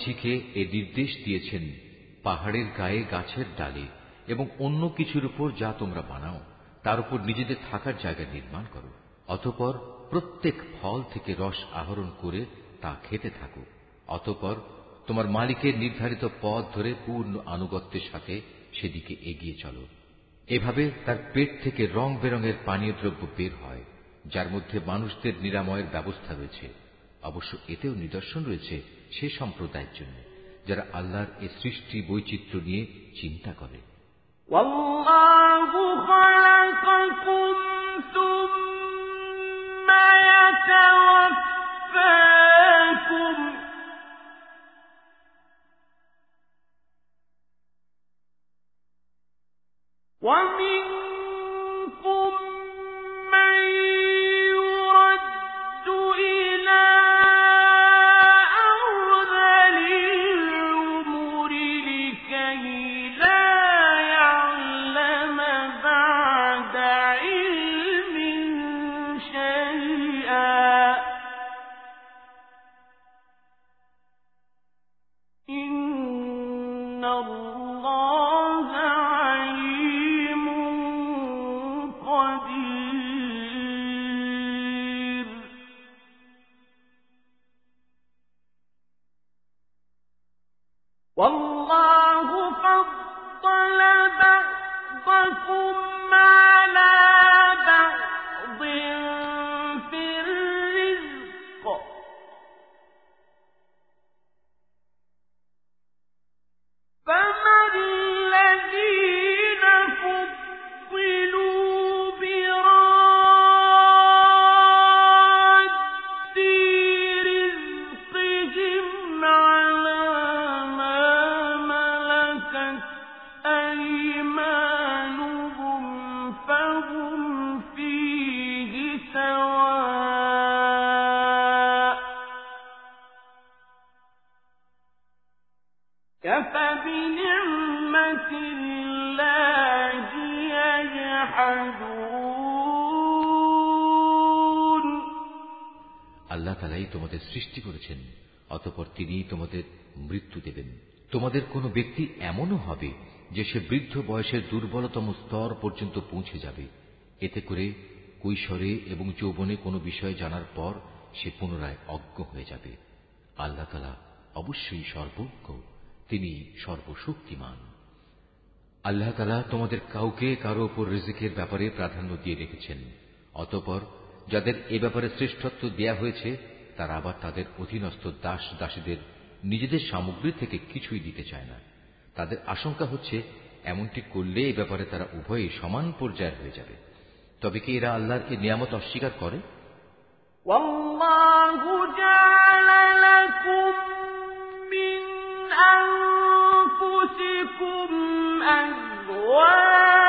মৌমাছিকে এ নির্দেশ দিয়েছেন, পাহাড়ের গায়ে গাছের ডালে এবং অন্য কিছুর উপর যা তোমরা বানাও, তার উপর নিজেদের থাকার জায়গা নির্মাণ করো। অতপর প্রত্যেক ফল থেকে রস আহরণ করে তা খেতে থাকো। অতপর তোমার মালিকের নির্ধারিত পথ ধরে পূর্ণ আনুগত্যের সাথে সেদিকে এগিয়ে চলো। এভাবে তার পেট থেকে রং বেরঙের পানীয় দ্রব্য বের হয়, যার মধ্যে মানুষদের নিরাময়ের ব্যবস্থা রয়েছে। অবশ্য এতেও নিদর্শন রয়েছে সে সম্প্রদায়ের জন্য যারা আল্লাহর এ সৃষ্টি বৈচিত্র্য নিয়ে চিন্তা করে والله خلقكم ثم يتوفاكم ومنكم من لكم তোমাদের সৃষ্টি করেছেন, অতপর তিনি তোমাদের মৃত্যু দেবেন। তোমাদের কোনো ব্যক্তি এমনও হবে যে সে বৃদ্ধ বয়সের দুর্বলতম স্তর পর্যন্ত পৌঁছে যাবে। এতে করে কৈশোরে এবং যৌবনে কোনো বিষয় জানার পর সে পুনরায় অজ্ঞ হয়ে যাবে। আল্লাহ অবশ্যই সর্বজ্ঞ, তিনি সর্বশক্তিমান। আল্লাহ তালা তোমাদের কাউকে কারও ওপর রিজিকের ব্যাপারে প্রাধান্য দিয়ে রেখেছেন, অতপর যাদের এ ব্যাপারে শ্রেষ্ঠত্ব দেয়া হয়েছে তারা আবার তাদের অধীনস্থ দাস দাসীদের নিজেদের সামগ্রী থেকে কিছুই দিতে চায় না তাদের আশঙ্কা হচ্ছে এমনটি করলে এ ব্যাপারে তারা উভয়ই সমান পর্যায়ের হয়ে যাবে তবে কি এরা আল্লাহর এই নিয়ামত অস্বীকার করে والله جعل لكم من أنفسكم أزواجا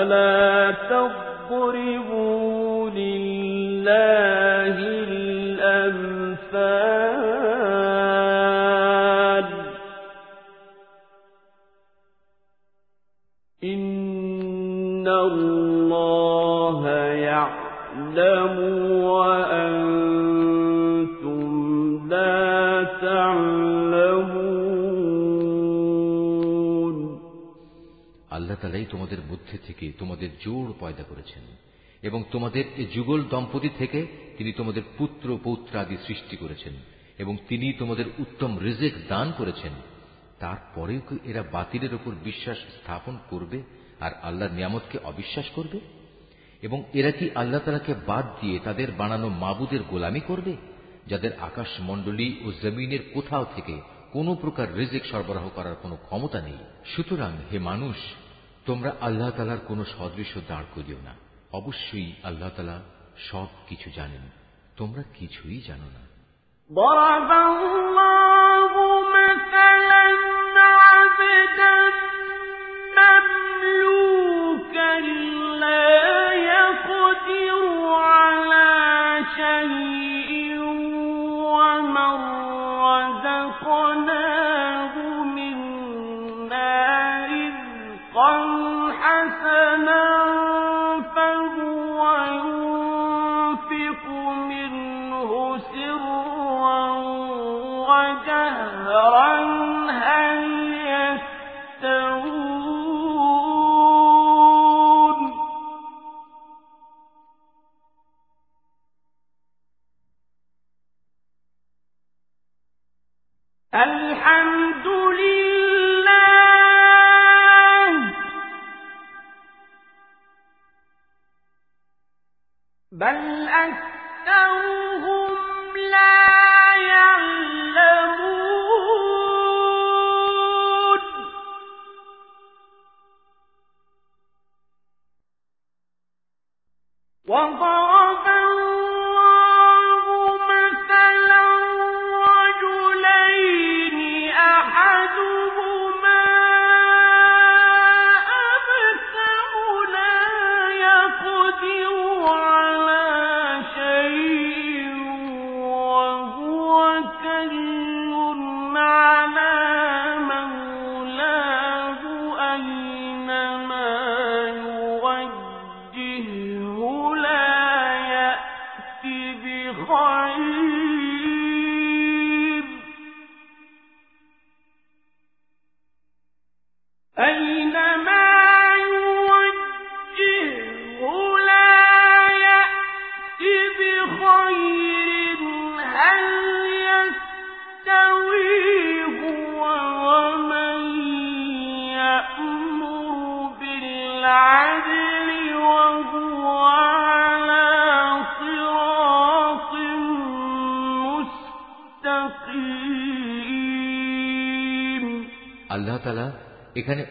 فلا تضربوا তোমাদের মধ্যে থেকে তোমাদের জোড় পয়দা করেছেন, এবং তোমাদের এ যুগল দম্পতি থেকে তিনি তোমাদের পুত্র পৌত্রাদি সৃষ্টি করেছেন, এবং তিনি তোমাদের উত্তম রিজেক দান করেছেন। তারপরেও কি এরা বাতিলের উপর বিশ্বাস স্থাপন করবে আর আল্লাহর নিয়ামতকে অবিশ্বাস করবে? এবং এরা কি আল্লাহ তালাকে বাদ দিয়ে তাদের বানানো মাবুদের গোলামি করবে, যাদের আকাশ মণ্ডলী ও জমিনের কোথাও থেকে কোনো প্রকার রিজিক সরবরাহ করার কোনো ক্ষমতা নেই? সুতরাং হে মানুষ তোমরা আল্লাহ তালার কোনো সদৃশ্য দাঁড় করিও না অবশ্যই আল্লাহ তালা সব কিছু জানেন তোমরা কিছুই জানো না ضرب الله مثلا عبدا مملوكا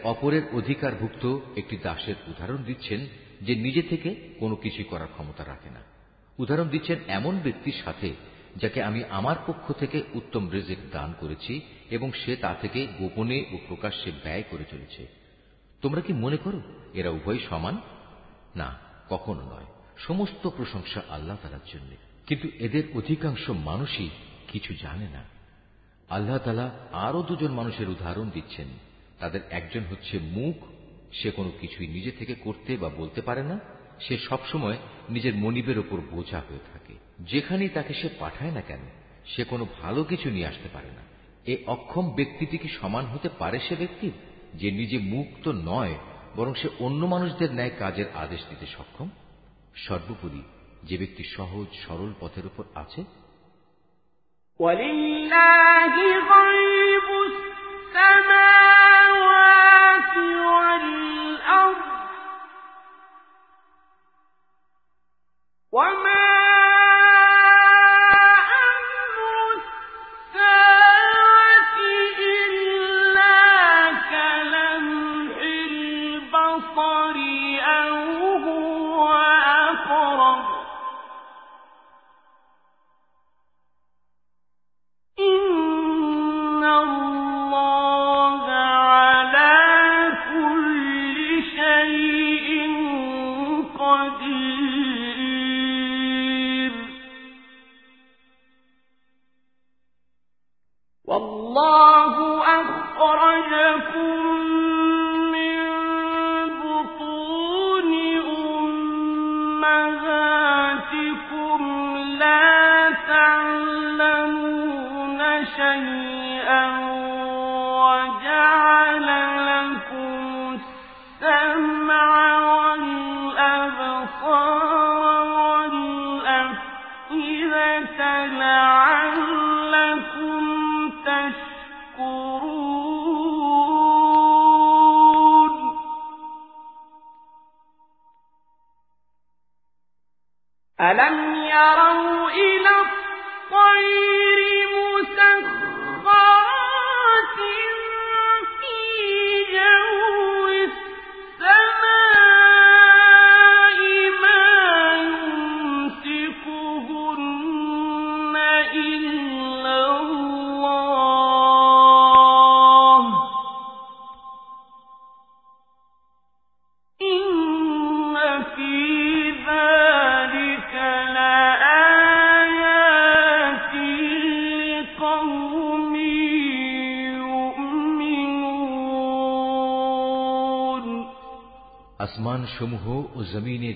অপরের অধিকারভুক্ত একটি দাসের উদাহরণ দিচ্ছেন যে নিজে থেকে কোনো কিছু করার ক্ষমতা রাখে না। উদাহরণ দিচ্ছেন এমন ব্যক্তির সাথে যাকে আমি আমার পক্ষ থেকে উত্তম রেজেক দান করেছি এবং সে তা থেকে গোপনে ও প্রকাশ্যে ব্যয় করে চলেছে। তোমরা কি মনে করো এরা উভয় সমান? না, কখনো নয়। সমস্ত প্রশংসা আল্লাহ তালার জন্য। কিন্তু এদের অধিকাংশ মানুষই কিছু জানে না। আল্লাহ তালা আরও দুজন মানুষের উদাহরণ দিচ্ছেন। তাদের একজন হচ্ছে মুখ সে কোনো কিছুই নিজে থেকে করতে বা বলতে পারে না সে সবসময় নিজের মনিবের ওপর বোঝা হয়ে থাকে যেখানেই তাকে সে পাঠায় না কেন সে কোনো ভালো কিছু নিয়ে আসতে পারে না এ অক্ষম ব্যক্তিটি কি সমান হতে পারে সে ব্যক্তির যে নিজে মুখ তো নয় বরং সে অন্য মানুষদের ন্যায় কাজের আদেশ দিতে সক্ষম সর্বোপরি যে ব্যক্তি সহজ সরল পথের উপর আছে ولله غيب السماوات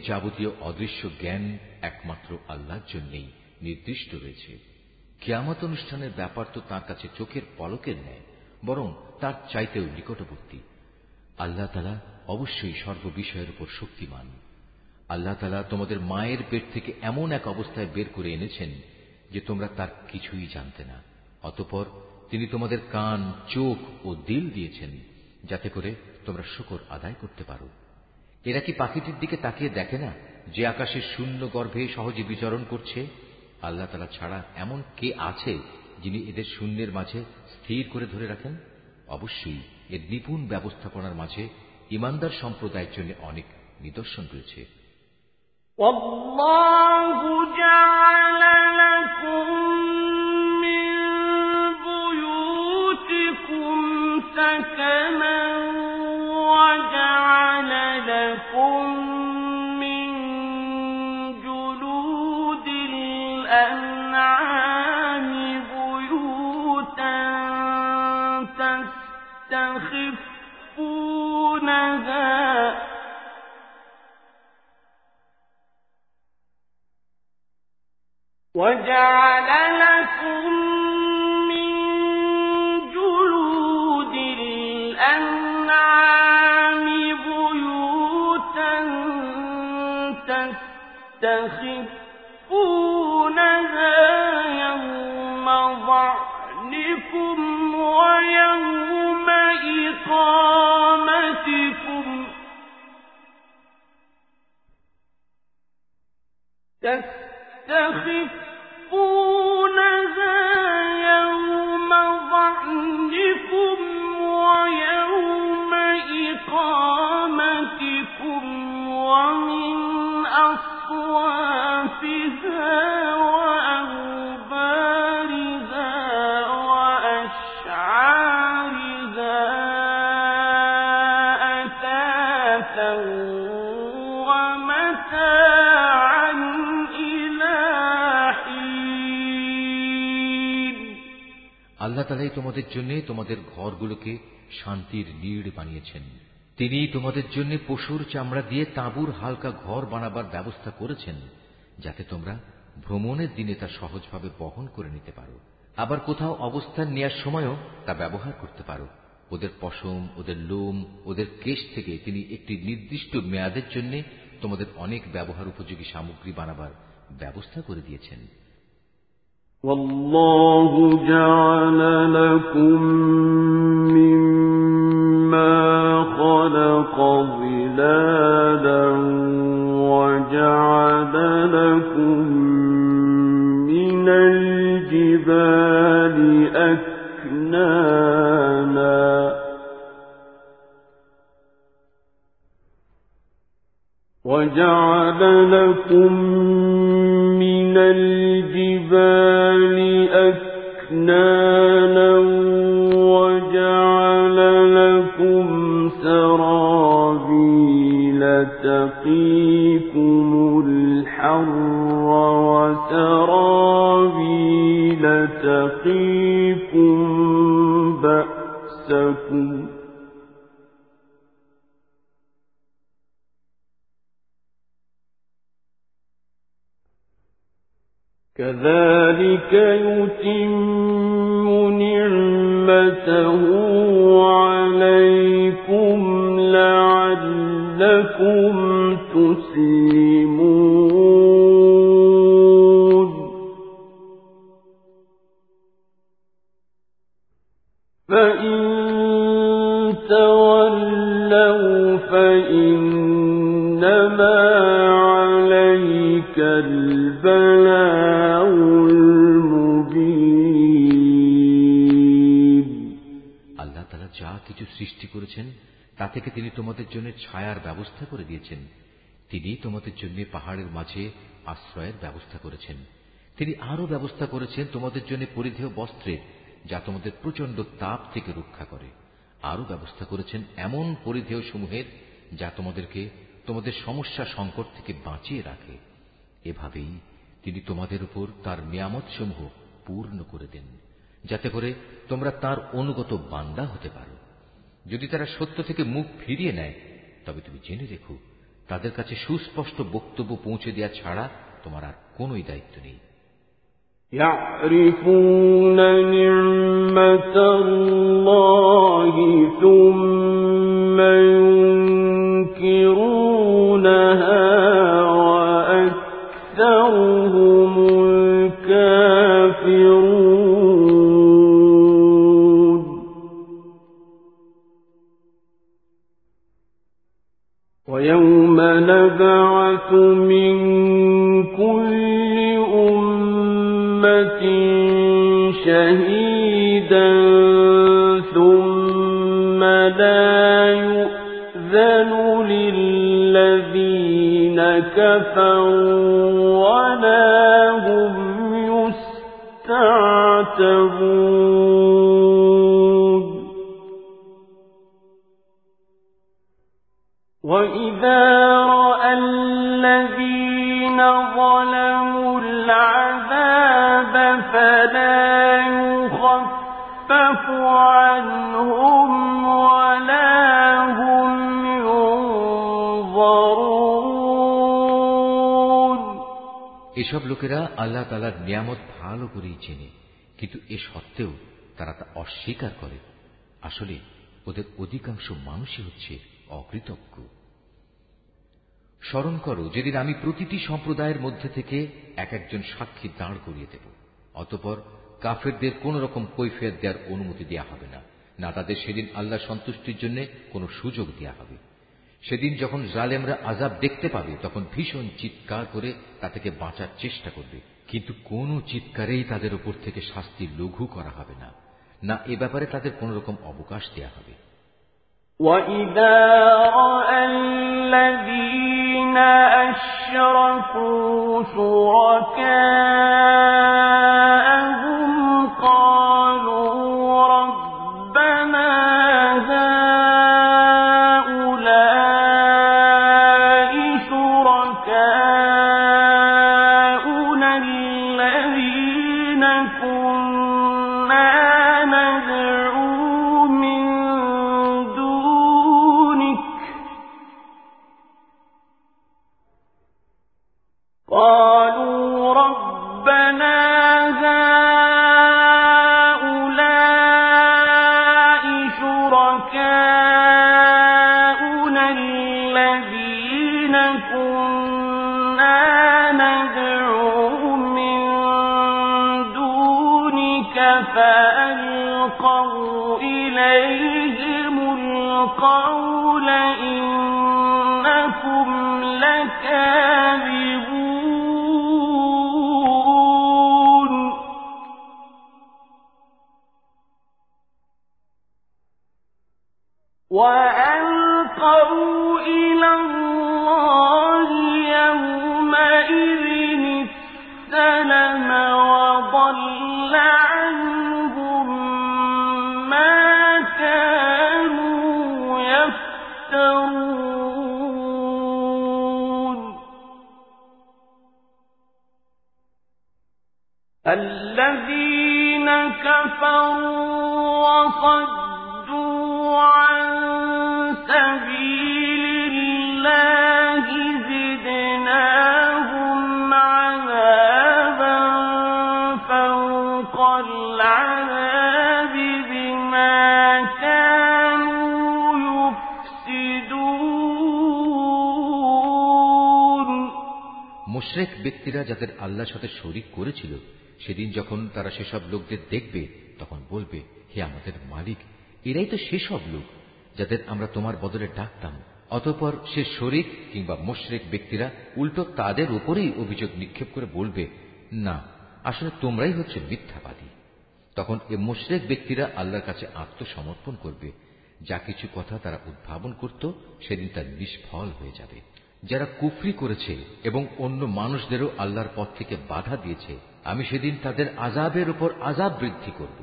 যাবতীয় অদৃশ্য জ্ঞান একমাত্র আল্লাহর জন্যই নির্দিষ্ট রয়েছে। কিয়ামত অনুষ্ঠানের ব্যাপার তো তার কাছে চোখের পলকের ন্যায়, বরং তার চাইতেও নিকটবর্তী। আল্লাহ তালা অবশ্যই সর্ববিষয়ের উপর শক্তিমান। আল্লাহ তালা তোমাদের মায়ের পেট থেকে এমন এক অবস্থায় বের করে এনেছেন যে তোমরা তার কিছুই জানতে না। অতপর তিনি তোমাদের কান, চোখ ও দিল দিয়েছেন, যাতে করে তোমরা শুকর আদায় করতে পারো। এরা কি পাখিটির দিকে তাকিয়ে দেখে না যে আকাশের শূন্য গর্ভে সহজে বিচরণ করছে আল্লাহ তালা ছাড়া এমন কে আছে যিনি এদের শূন্যের মাঝে স্থির করে ধরে রাখেন অবশ্যই এর নিপুণ ব্যবস্থাপনার মাঝে ইমানদার সম্প্রদায়ের জন্য অনেক নিদর্শন রয়েছে والله جعل لكم وجعل আল্লাহ তালাই তোমাদের জন্য তোমাদের ঘরগুলোকে শান্তির নীড় বানিয়েছেন। তিনি তোমাদের জন্য পশুর চামড়া দিয়ে তাঁবুর হালকা ঘর বানাবার ব্যবস্থা করেছেন, যাতে তোমরা ভ্রমণের দিনে তা সহজভাবে বহন করে নিতে পারো। আবার কোথাও অবস্থান নেওয়ার সময়ও তা ব্যবহার করতে পারো। ওদের পশম, ওদের লোম, ওদের কেশ থেকে তিনি একটি নির্দিষ্ট মেয়াদের জন্য তোমাদের অনেক ব্যবহার উপযোগী সামগ্রী বানাবার ব্যবস্থা করে দিয়েছেন। والله جعل لكم ছায়ার ব্যবস্থা করে দিয়েছেন। তিনি তোমাদের জন্য পাহাড়ের মাঝে আশ্রয়ের ব্যবস্থা করেছেন। তিনি আরও ব্যবস্থা করেছেন তোমাদের জন্য পরিধেয় বস্ত্রের যা তোমাদের প্রচণ্ড তাপ থেকে রক্ষা করে। আরও ব্যবস্থা করেছেন এমন পরিধেয় সমূহের, যা তোমাদেরকে তোমাদের সমস্যা সংকট থেকে বাঁচিয়ে রাখে। এভাবেই তিনি তোমাদের উপর তার নিয়ামত সমূহ পূর্ণ করে দেন, যাতে করে তোমরা তার অনুগত বান্দা হতে পারো। যদি তারা সত্য থেকে মুখ ফিরিয়ে নেয় তবে তুমি জেনে রেখো তাদের কাছে সুস্পষ্ট বক্তব্য পৌঁছে দেওয়া ছাড়া তোমার আর কোনোই দায়িত্ব নেই يعرفون نعمة الله ثم এসব লোকেরা আল্লাহ তালার নিয়ামত ভালো করেই চেনে, কিন্তু এ সত্ত্বেও তারা তা অস্বীকার করে। আসলে ওদের অধিকাংশ মানুষই হচ্ছে অকৃতজ্ঞ। স্মরণ করো, যেদিন আমি প্রতিটি সম্প্রদায়ের মধ্যে থেকে এক একজন সাক্ষী দাঁড় করিয়ে দেব, অতপর কাফেরদের কোন রকম কৈফিয়ত দেওয়ার অনুমতি দেওয়া হবে না না তাদের সেদিন আল্লাহ সন্তুষ্টির জন্য কোনো সুযোগ দেওয়া হবে। সেদিন যখন জালেমরা আজাব দেখতে পাবে তখন ভীষণ চিৎকার করে তা থেকে বাঁচার চেষ্টা করবে কিন্তু কোনো চিৎকারেই তাদের উপর থেকে শাস্তি লঘু করা হবে না না এ ব্যাপারে তাদের কোন রকম অবকাশ দেওয়া হবে وَإِذَا رَأَى الَّذِينَ أشركوا شركاءهم আল্লাহর সাথে শরিক করেছিল, সেদিন যখন তারা সেসব লোকদের দেখবে, তখন বলবে, হে আমাদের মালিক, এরাই তো সেসব লোক, যাদের আমরা তোমার বদলে ডাকতাম। অতঃপর সে শরিক কিংবা মুশরেক ব্যক্তিরা উল্টো তাদের উপরেই অভিযোগ নিক্ষেপ করে বলবে, না, আসলে তোমরাই হচ্ছে মিথ্যাবাদী। তখন এ মুশরেক ব্যক্তিরা আল্লাহর কাছে আত্মসমর্পণ করবে। যা কিছু কথা তারা উদ্ভাবন করত, সেদিন তা নিষ্ফল হয়ে যাবে। যারা কুফরি করেছে এবং অন্য মানুষদেরও আল্লাহর পথ থেকে বাধা দিয়েছে আমি সেদিন তাদের আজাবের উপর আজাব বৃদ্ধি করব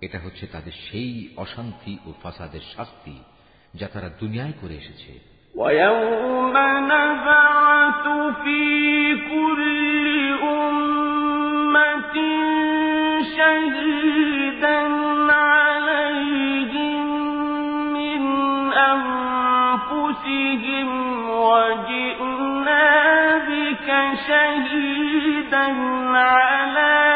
এটা হচ্ছে তাদের সেই অশান্তি ও ফাসাদের শাস্তি যা তারা দুনিয়ায় করে এসেছে ويوم نبعث في كل شهيدا على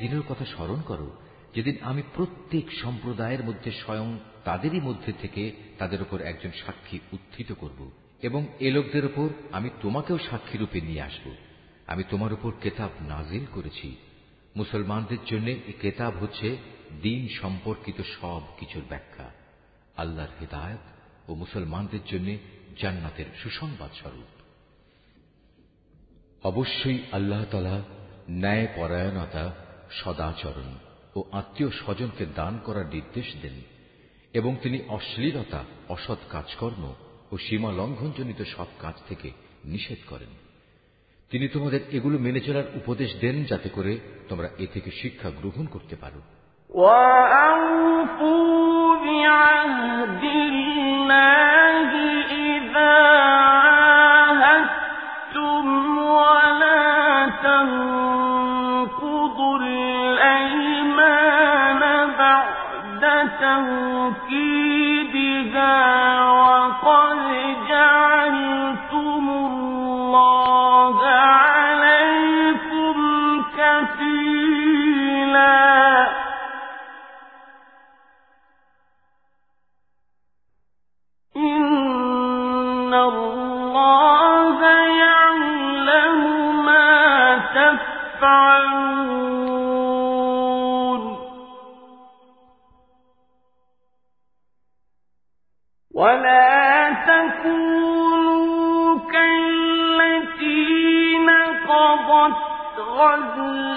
সেদিনের কথা স্মরণ করো, যেদিন আমি প্রত্যেক সম্প্রদায়ের মধ্যে স্বয়ং তাদেরই মধ্যে থেকে তাদের উপর একজন সাক্ষী উত্থিত করব এবং এ লোকদের উপর আমি তোমাকেও সাক্ষী রূপে নিয়ে আসব। আমি তোমার উপর কেতাব নাজিল করেছি। মুসলমানদের জন্য এই কেতাব হচ্ছে দিন সম্পর্কিত সব কিছুর ব্যাখ্যা। আল্লাহর হেদায়ত ও মুসলমানদের জন্য জান্নাতের সুসংবাদ স্বরূপ। অবশ্যই আল্লাহ তালা ন্যায় পরায়ণতা সদাচরণ ও আত্মীয় স্বজনকে দান করার নির্দেশ দেন এবং তিনি অশ্লীলতা অসৎ কাজকর্ম ও সীমা লঙ্ঘনজনিত সব কাজ থেকে নিষেধ করেন তিনি তোমাদের এগুলো মেনে চলার উপদেশ দেন যাতে করে তোমরা এ থেকে শিক্ষা গ্রহণ করতে পারো ولا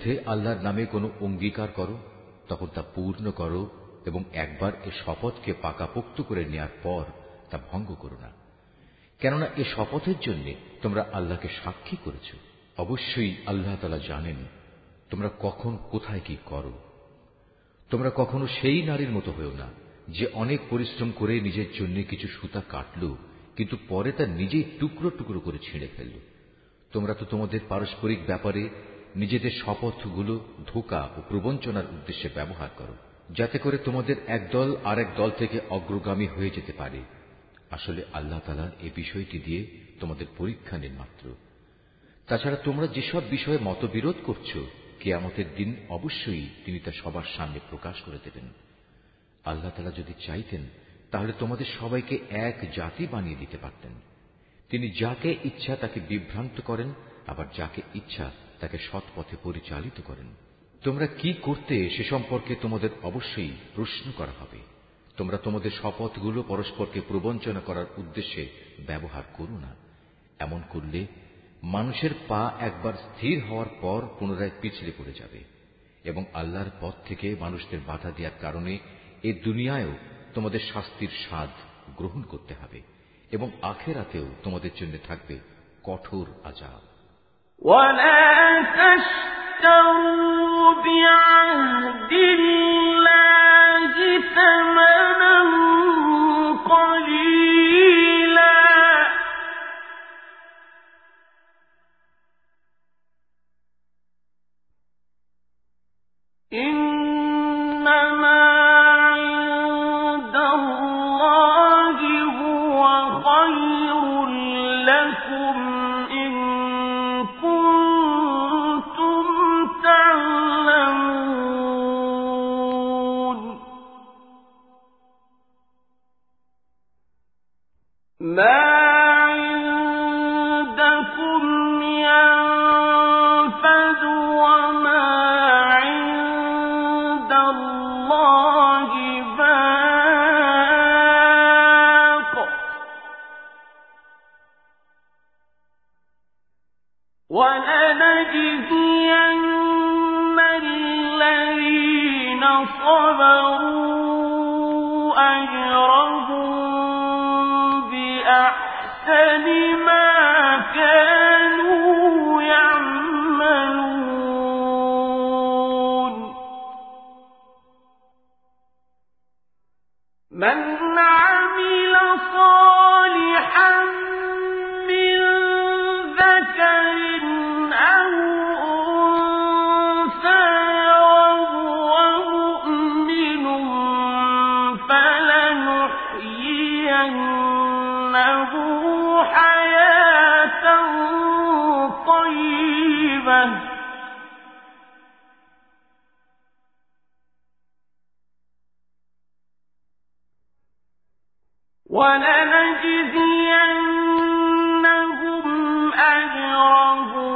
মধ্যে আল্লাহর নামে কোনো অঙ্গীকার করো, তখন তা পূর্ণ করো এবং একবার এ শপথকে পাকাপোক্ত করে নেয়ার পর তা ভঙ্গ করো না। কেননা এ শপথের জন্য তোমরা আল্লাহকে সাক্ষী করেছ। অবশ্যই আল্লাহ তালা জানেন তোমরা কখন কোথায় কি করো। তোমরা কখনো সেই নারীর মতো হয়েও না যে অনেক পরিশ্রম করে নিজের জন্য কিছু সুতা কাটল, কিন্তু পরে তা নিজেই টুকরো টুকরো করে ছিঁড়ে ফেলল। তোমরা তো তোমাদের পারস্পরিক ব্যাপারে নিজেদের শপথগুলো ধোকা ও প্রবঞ্চনার উদ্দেশ্যে ব্যবহার করো, যাতে করে তোমাদের একদল আরেক দল থেকে অগ্রগামী হয়ে যেতে পারে। আসলে আল্লাহ তালা এ বিষয়টি দিয়ে তোমাদের পরীক্ষা নেন মাত্র তাছাড়া তোমরা যেসব বিষয়ে মতবিরোধ করছ, কেয়ামতের দিন অবশ্যই তিনি তা সবার সামনে প্রকাশ করে দেবেন। আল্লাহ তালা যদি চাইতেন, তাহলে তোমাদের সবাইকে এক জাতি বানিয়ে দিতে পারতেন। তিনি যাকে ইচ্ছা তাকে বিভ্রান্ত করেন, আবার যাকে ইচ্ছা তাকে সৎ পথে পরিচালিত করেন। তোমরা কি করতে সে সম্পর্কে তোমাদের অবশ্যই প্রশ্ন করা হবে। তোমরা তোমাদের শপথগুলো পরস্পরকে প্রবঞ্চনা করার উদ্দেশ্যে ব্যবহার করো না। এমন করলে মানুষের পা একবার স্থির হওয়ার পর পুনরায় পিছলে পড়ে যাবে এবং আল্লাহর পথ থেকে মানুষদের বাধা দেওয়ার কারণে এ দুনিয়ায়ও তোমাদের শাস্তির স্বাদ গ্রহণ করতে হবে এবং আখেরাতেও তোমাদের জন্য থাকবে কঠোর আজাব ولا تشتروا بعهد الله ثمنا ولنجزينهم أجرهم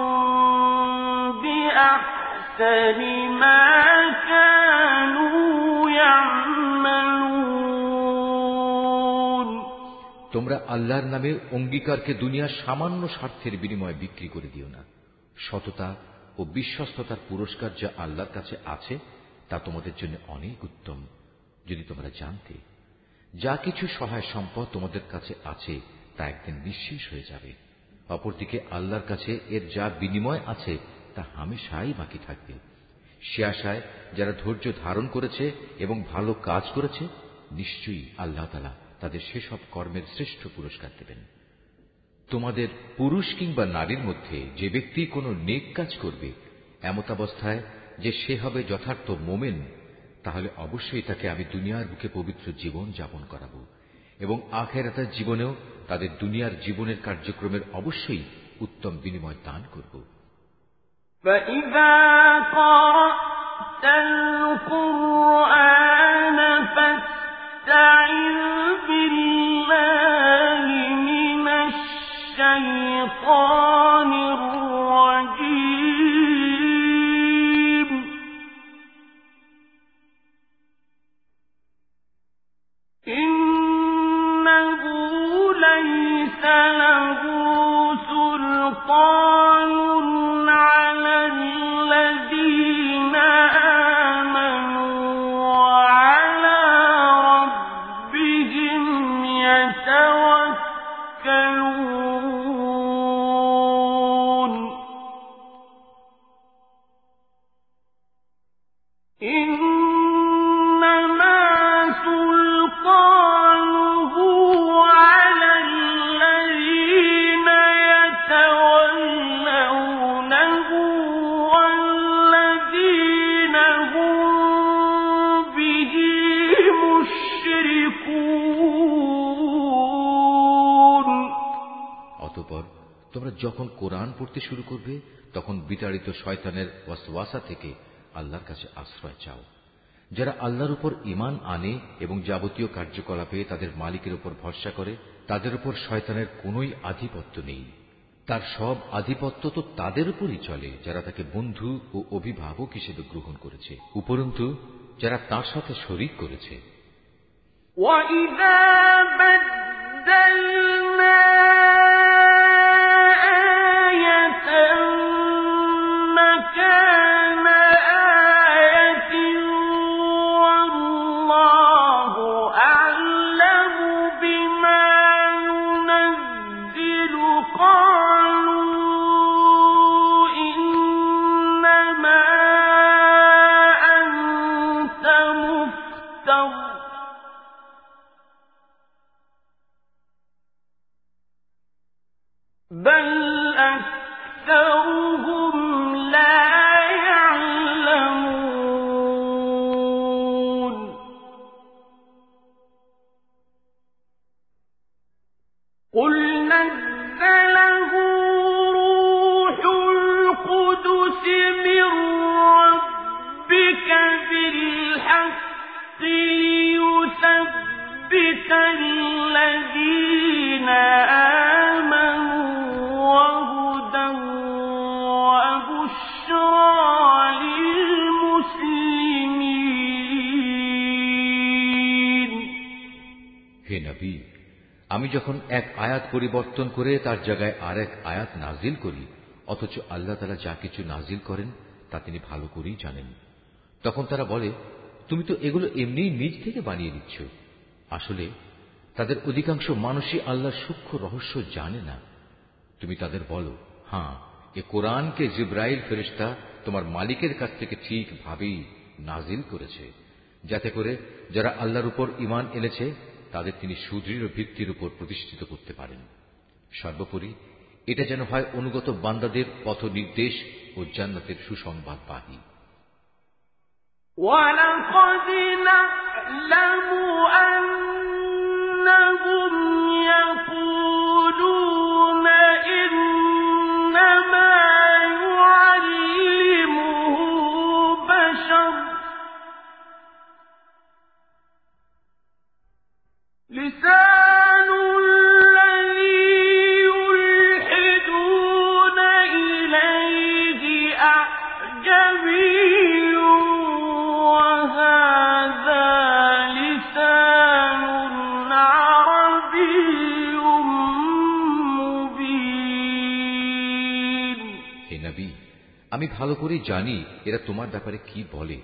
بأحسن ما كانوا يعملون তোমরা আল্লাহর নামে অঙ্গীকারকে দুনিয়ার সামান্য স্বার্থের বিনিময়ে বিক্রি করে দিও না সততা ও বিশ্বস্ততার পুরস্কার যা আল্লাহর কাছে আছে তা তোমাদের জন্য অনেক উত্তম যদি তোমরা জানতে যা কিছু সহায় সম্পদ তোমাদের কাছে আছে, তা একদিন নিঃশেষ হয়ে যাবে। অপরদিকে আল্লাহর কাছে এর যা বিনিময় আছে, তা হামেশাই বাকি থাকবে। সে আশায় যারা ধৈর্য ধারণ করেছে এবং ভালো কাজ করেছে, নিশ্চয়ই আল্লাহ তালা তাদের সেসব কর্মের শ্রেষ্ঠ পুরস্কার দেবেন। তোমাদের পুরুষ কিংবা নারীর মধ্যে যে ব্যক্তি কোনো নেক কাজ করবে, এমতাবস্থায় যে সে হবে যথার্থ মোমেন তাহলে অবশ্যই তাকে আমি দুনিয়ার বুকে পবিত্র জীবন যাপন করাবো এবং আখেরাতার জীবনেও তাদের দুনিয়ার জীবনের কার্যক্রমের অবশ্যই উত্তম বিনিময় দান করব فإذا قرأت القرآن কোরআন পড়তে শুরু করবে তখন বিতাড়িত শয়তানের ওয়াসওয়াসা থেকে আল্লাহর কাছে আশ্রয় চাও যারা আল্লাহর উপর ইমান আনে এবং যাবতীয় কার্যকলাপে তাদের মালিকের উপর ভরসা করে তাদের উপর শয়তানের কোনোই আধিপত্য নেই তার সব আধিপত্য তো তাদের উপরই চলে যারা তাকে বন্ধু ও অভিভাবক হিসেবে গ্রহণ করেছে উপরন্তু যারা তার সাথে শরিক করেছে وَإِذَا بَدَّلْنَا পরিবর্তন করে তার জায়গায় আর এক আয়াত নাজিল করি, অথচ আল্লাহ তালা যা কিছু নাজিল করেন তা তিনি ভালো করেই জানেন। তখন তারা বলে, তুমি তো এগুলো এমনিই নিজ থেকে বানিয়ে দিচ্ছ। আসলে তাদের অধিকাংশ মানুষই আল্লাহর সূক্ষ্ম রহস্য জানে না। তুমি তাদের বলো হ্যাঁ এ কোরআনকে জিব্রাইল ফেরিস্তা তোমার মালিকের কাছ থেকে ঠিকভাবেই নাজিল করেছে। যাতে করে যারা আল্লাহর উপর ইমান এনেছে তাদের তিনি সুদৃঢ় ভিত্তির উপর প্রতিষ্ঠিত করতে পারেন সর্বোপরি এটা যেন হয় অনুগত বান্দাদের পথ নির্দেশ ও জান্নাতের সুসংবাদ বাহী ولقد نعلم أنهم يقولون জানি এরা তোমার ব্যাপারে কি বলে।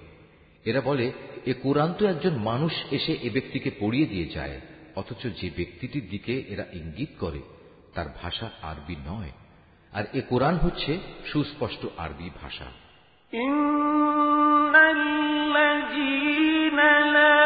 এরা বলে, এ কোরআন তো একজন মানুষ এসে এ ব্যক্তিকে পড়িয়ে দিয়ে যায়, অথচ যে ব্যক্তিটির দিকে এরা ইঙ্গিত করে, তার ভাষা আরবি নয়। আর এ কোরআন হচ্ছে সুস্পষ্ট আরবি ভাষা। ইন্নাল্লাযীনা লা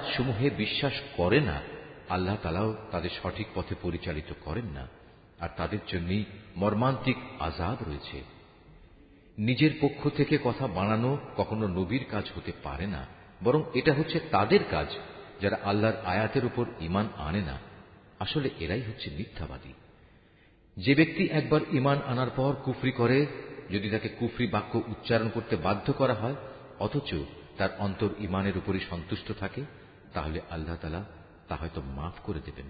আল্লাহর সমূহে বিশ্বাস করে না, আল্লাহ তালাও তাদের সঠিক পথে পরিচালিত করেন না, আর তাদের জন্যই মর্মান্তিক আজাব রয়েছে। নিজের পক্ষ থেকে কথা বানানো কখনো নবীর কাজ হতে পারে না, বরং এটা হচ্ছে তাদের কাজ, যারা আল্লাহর আয়াতের উপর ইমান আনে না। আসলে এরাই হচ্ছে মিথ্যাবাদী। যে ব্যক্তি একবার ইমান আনার পর কুফরি করে, যদি তাকে কুফরি বাক্য উচ্চারণ করতে বাধ্য করা হয়, অথচ তার অন্তর ইমানের উপরই সন্তুষ্ট থাকে তাহলে আল্লাহ তালা তা হয়তো মাফ করে দেবেন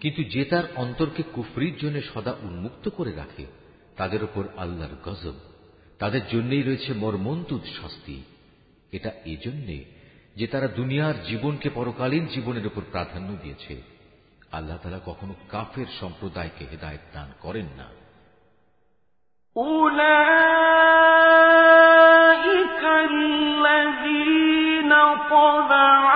কিন্তু যে তার অন্তরকে কুফরির জন্য সদা উন্মুক্ত করে রাখে তাদের উপর আল্লাহর গজব তাদের জন্যই রয়েছে মর্মন্তুদ শাস্তি এটা এজন্যে যে তারা দুনিয়ার জীবনকে পরকালীন জীবনের উপর প্রাধান্য দিয়েছে আল্লাহ তালা কখনো কাফের সম্প্রদায়কে হেদায়ত দান করেন না أولئك الذين طبع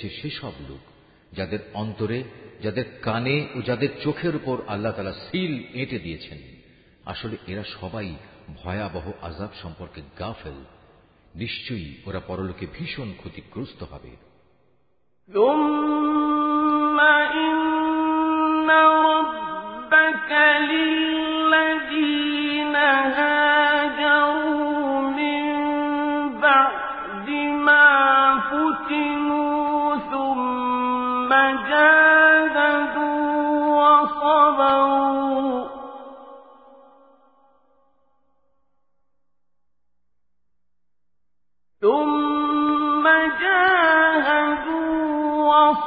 এরাই হচ্ছে সেসব লোক যাদের অন্তরে যাদের কানে ও যাদের চোখের উপর আল্লাহ তালা সিল এঁটে দিয়েছেন আসলে এরা সবাই ভয়াবহ আজাব সম্পর্কে গাফেল নিশ্চয়ই ওরা পরলোকে ভীষণ ক্ষতিগ্রস্ত হবে ثم إن ربك للذين هاجروا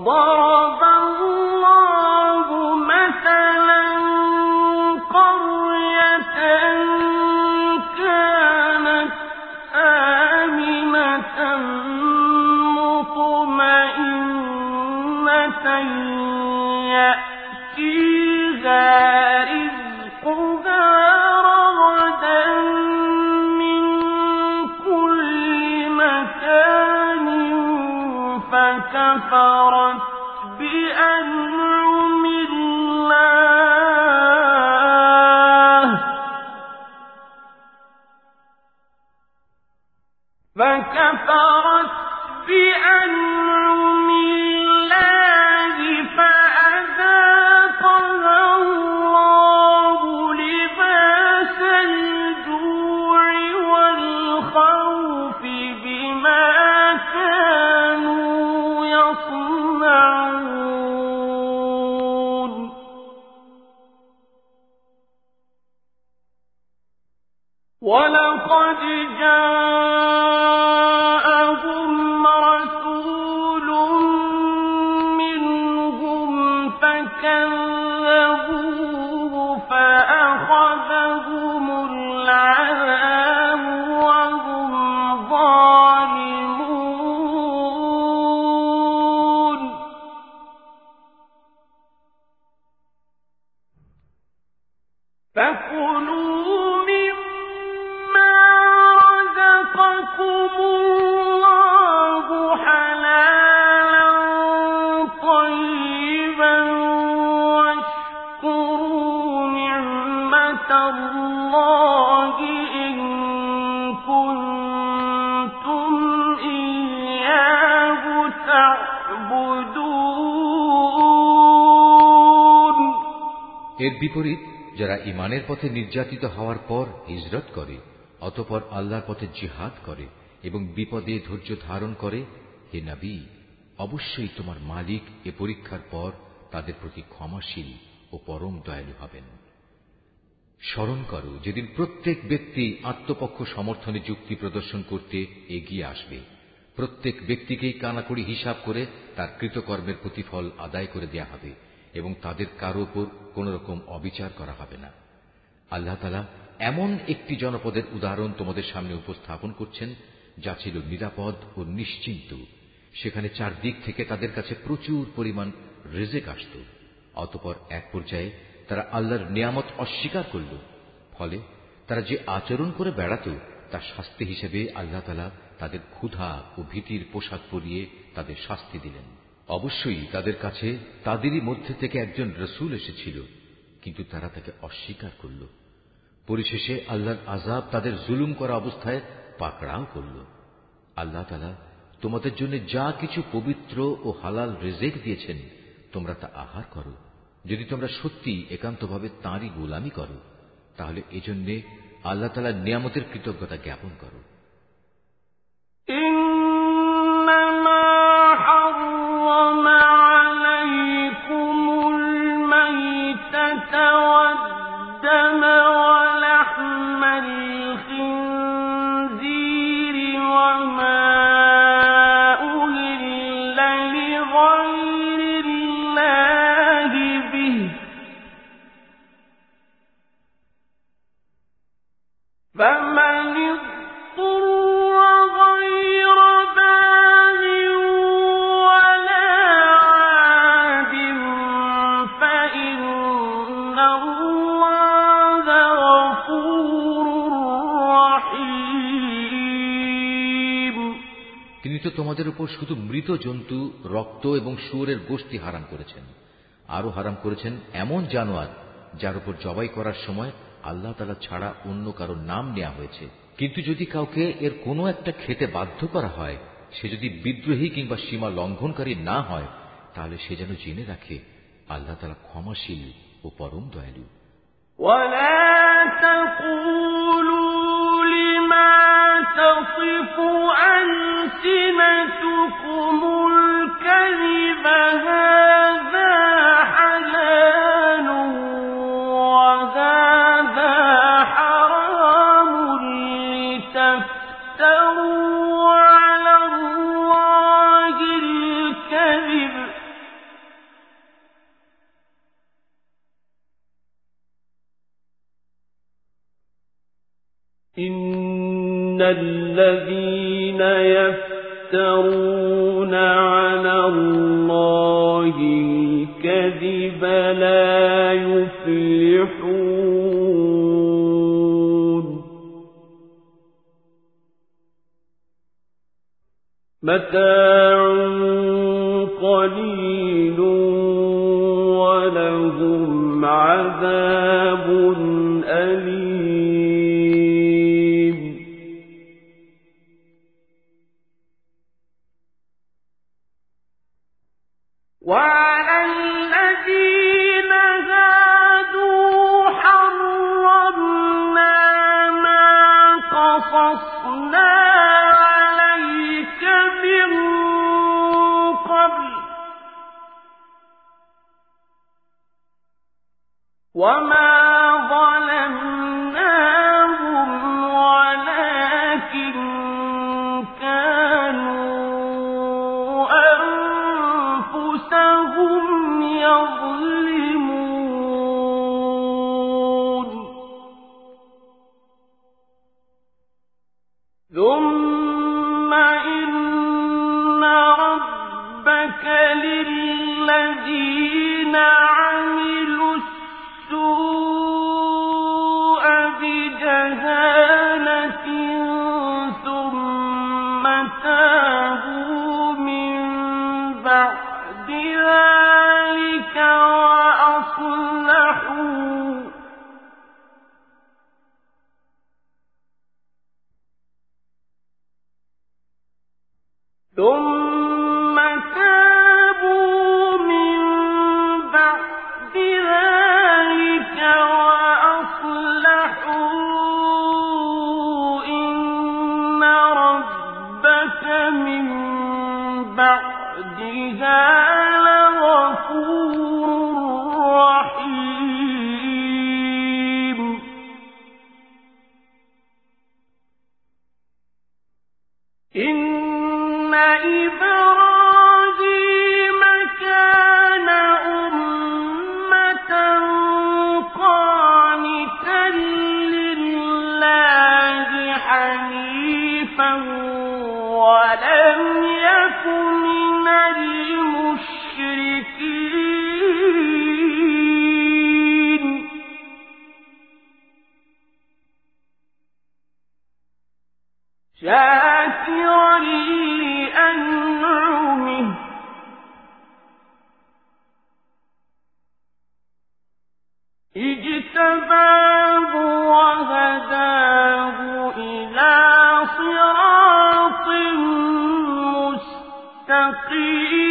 وضرب كفرت بأنعم বিপরীত, যারা ইমানের পথে নির্যাতিত হওয়ার পর হিজরত করে, অতপর আল্লাহর পথে জিহাদ করে এবং বিপদে ধৈর্য ধারণ করে, হে নবী, অবশ্যই তোমার মালিক এ পরীক্ষার পর তাদের প্রতি ক্ষমাশীল ও পরম দয়ালু হবেন। স্মরণ করো, যেদিন প্রত্যেক ব্যক্তি আত্মপক্ষ সমর্থনে যুক্তি প্রদর্শন করতে এগিয়ে আসবে, প্রত্যেক ব্যক্তিকেই কানাকড়ি হিসাব করে তার কৃতকর্মের প্রতিফল আদায় করে দেয়া হবে। এবং তাদের কারও উপর কোন রকম অবিচার করা হবে না। আল্লাহ তালা এমন একটি জনপদের উদাহরণ তোমাদের সামনে উপস্থাপন করছেন, যা ছিল নিরাপদ ও নিশ্চিন্ত। সেখানে চারদিক থেকে তাদের কাছে প্রচুর পরিমাণ রেজেক আসত। অতপর এক পর্যায়ে তারা আল্লাহর নিয়ামত অস্বীকার করল। ফলে তারা যে আচরণ করে বেড়াত তার শাস্তি হিসেবে আল্লাহ তালা তাদের ক্ষুধা ও ভীতির পোশাক পরিয়ে তাদের শাস্তি দিলেন। অবশ্যই তাদের কাছে তাদেরই মধ্যে থেকে একজন রসুল এসেছিল, কিন্তু তারা তাকে অস্বীকার করল। পরিশেষে আল্লাহর আজাব তাদের জুলুম করা অবস্থায় পাকড়াও করল। আল্লাহ তালা তোমাদের জন্য যা কিছু পবিত্র ও হালাল রেজেক দিয়েছেন, তোমরা তা আহার করো। যদি তোমরা সত্যি একান্তভাবে তাঁরই গোলামি করো, তাহলে এজন্যে আল্লাহ তালার নিয়ামতের কৃতজ্ঞতা জ্ঞাপন করো। তো তোমাদের উপর শুধু মৃত জন্তু রক্ত এবং শুয়োরের গোষ্ঠী হারাম করেছেন আরো হারাম করেছেন এমন জানোয়ার যার উপর জবাই করার সময় আল্লাহ তালা ছাড়া অন্য কারো নাম নেওয়া হয়েছে কিন্তু যদি কাউকে এর কোনো একটা খেতে বাধ্য করা হয় সে যদি বিদ্রোহী কিংবা সীমা লঙ্ঘনকারী না হয় তাহলে সে যেন জেনে রাখে আল্লাহ তালা ক্ষমাশীল ও পরম দয়ালু ولا تقولوا لما تصف ألسنتكم الكذب هذا يفترون على الله الكذب لا يفلحون. متاع قليل ولهم عذاب وما مستقيم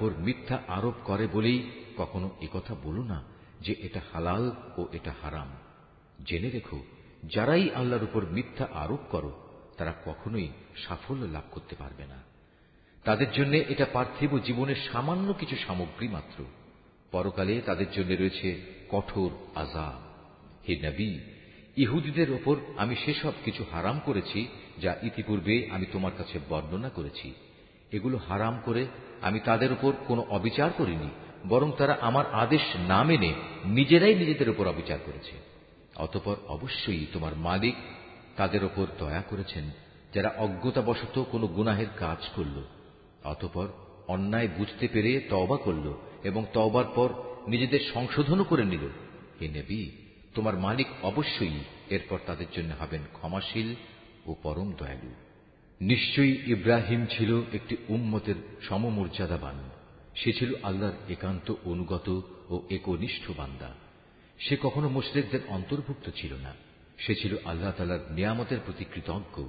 উপর মিথ্যা আরোপ করে বলেই কখনো একথা বলো না যে এটা হালাল ও এটা হারাম। জেনে রেখো, যারাই আল্লাহর উপর মিথ্যা আরোপ করো, তারা কখনোই সাফল্য লাভ করতে পারবে না। তাদের জন্য এটা পার্থিব জীবনের সামান্য কিছু সামগ্রী মাত্র। পরকালে তাদের জন্য রয়েছে কঠোর আজাব হে নবী, ইহুদিদের ওপর আমি সেসব কিছু হারাম করেছি যা ইতিপূর্বে আমি তোমার কাছে বর্ণনা করেছি। এগুলো হারাম করে আমি তাদের উপর কোনো অবিচার করিনি, বরং তারা আমার আদেশ না মেনে নিজেরাই নিজেদের উপর অবিচার করেছে। অতপর অবশ্যই তোমার মালিক তাদের ওপর দয়া করেছেন, যারা অজ্ঞতাবশত কোনো গুনাহের কাজ করল। অতপর অন্যায় বুঝতে পেরে তওবা করল এবং তওবার পর নিজেদের সংশোধনও করে নিল। হে নেবি, তোমার মালিক অবশ্যই এরপর তাদের জন্য হবেন ক্ষমাশীল ও পরম দয়ালু। নিশ্চয়ই ইব্রাহিম ছিল একটি উম্মতের সমমর্যাদাবান। সে ছিল আল্লাহর একান্ত অনুগত ও একনিষ্ঠ বান্দা। সে কখনো মুসলিকদের অন্তর্ভুক্ত ছিল না। সে ছিল আল্লাহ তালার নিয়ামতের প্রতি কৃতজ্ঞ।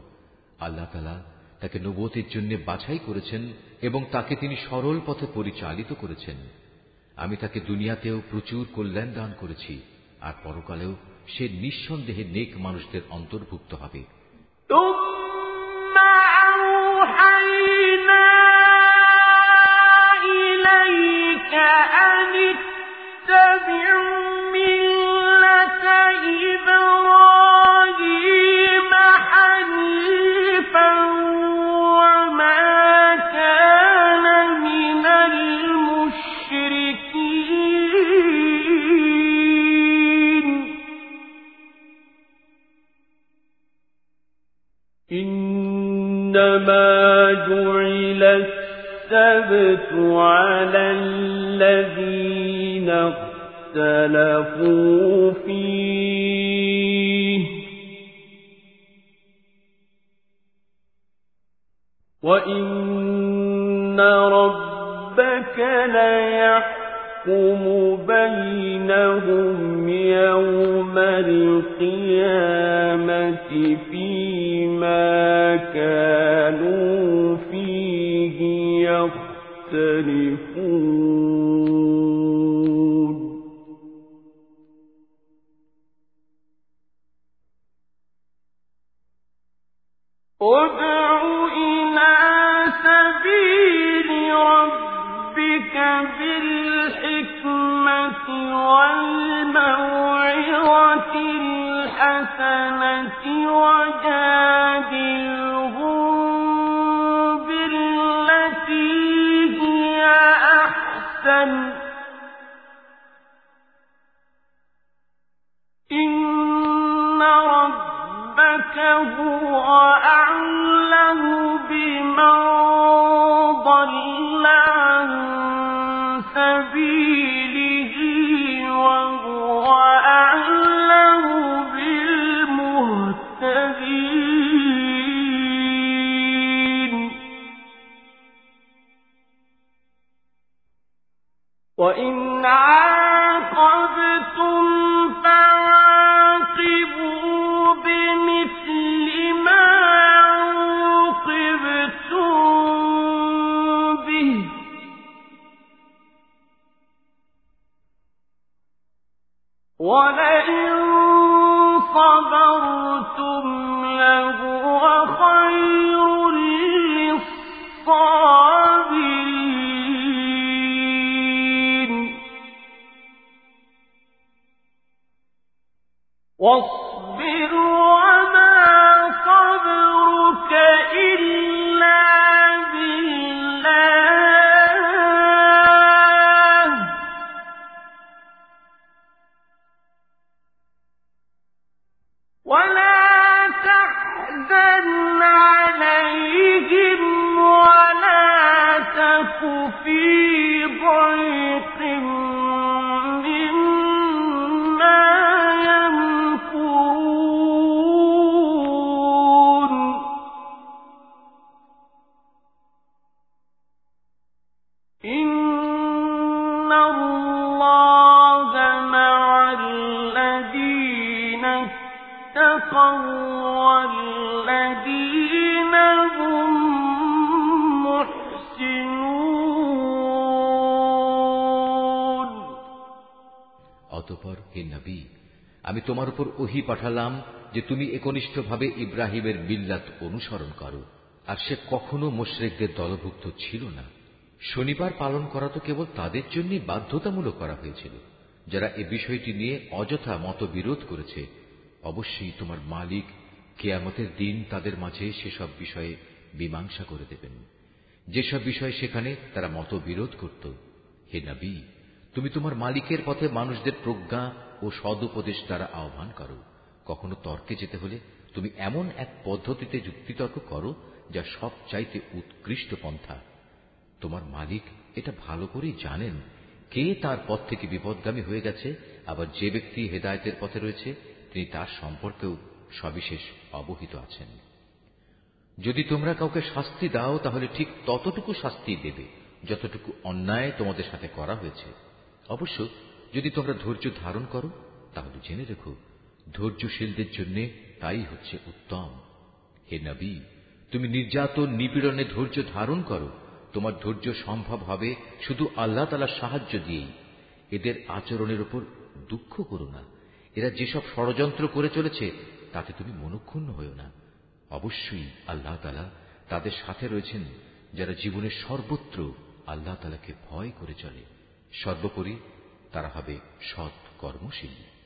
আল্লাহ তালা তাকে নবতির জন্য বাছাই করেছেন এবং তাকে তিনি সরল পথে পরিচালিত করেছেন। আমি তাকে দুনিয়াতেও প্রচুর কল্যাণ দান করেছি, আর পরকালেও সে নিঃসন্দেহে নেক মানুষদের অন্তর্ভুক্ত হবে। إليك أن اتبع إنما جعل السبت على الذين اختلفوا فيه. وإن ربك ليحكم يحكم بينهم يوم القيامة فيما كانوا فيه يختلفون. ادع إلى سبيل ربك بالحكمة والموعظة الحسنة وجادلهم بالتي هي أحسن উপর পাঠালাম যে তুমি একনিষ্ঠভাবে ইব্রাহিমের মিল্লাত অনুসরণ করো। আর সে কখনো মোশরেকদের দলভুক্ত ছিল না। শনিবার পালন করা তো কেবল তাদের জন্যই বাধ্যতামূলক করা হয়েছিল। যারা এ বিষয়টি নিয়ে অযথা মতবিরোধ করেছে, অবশ্যই তোমার মালিক কেয়ামতের দিন তাদের মাঝে সেসব বিষয়ে মীমাংসা করে দেবেন। যেসব বিষয় সেখানে তারা মতবিরোধ করত। হে নবী, তুমি তোমার মালিকের পথে মানুষদের প্রজ্ঞা ও সদুপদেশ দ্বারা আহ্বান করো। কখনো তর্কে যেতে হলে তুমি এমন এক পদ্ধতিতে যুক্তিতর্ক করো যা সব চাইতে উৎকৃষ্ট পন্থা। তোমার মালিক এটা ভালো করেই জানেন কে তার পথ থেকে বিপদগামী হয়ে গেছে, আবার যে ব্যক্তি হেদায়তের পথে রয়েছে, তিনি তার সম্পর্কেও সবিশেষ অবহিত আছেন। যদি তোমরা কাউকে শাস্তি দাও, তাহলে ঠিক ততটুকু শাস্তি দেবে যতটুকু অন্যায় তোমাদের সাথে করা হয়েছে। অবশ্য যদি তোমরা ধৈর্য ধারণ করো, তাহলে জেনে রেখো ধৈর্যশীলদের জন্য তাই হচ্ছে উত্তম। হে নবী, তুমি নির্যাতন, নিপীড়নে ধৈর্য ধারণ করো। তোমার ধৈর্য সম্ভব হবে শুধু আল্লাহ তালার সাহায্য দিয়েই। এদের আচরণের উপর দুঃখ করো না। এরা যেসব ষড়যন্ত্র করে চলেছে, তাতে তুমি মনক্ষুণ্ণ হও না। অবশ্যই আল্লাহ তালা তাদের সাথে রয়েছেন, যারা জীবনের সর্বত্র আল্লাহ তালাকে ভয় করে চলে। সর্বোপরি তারা হবে সৎ কর্মশীল।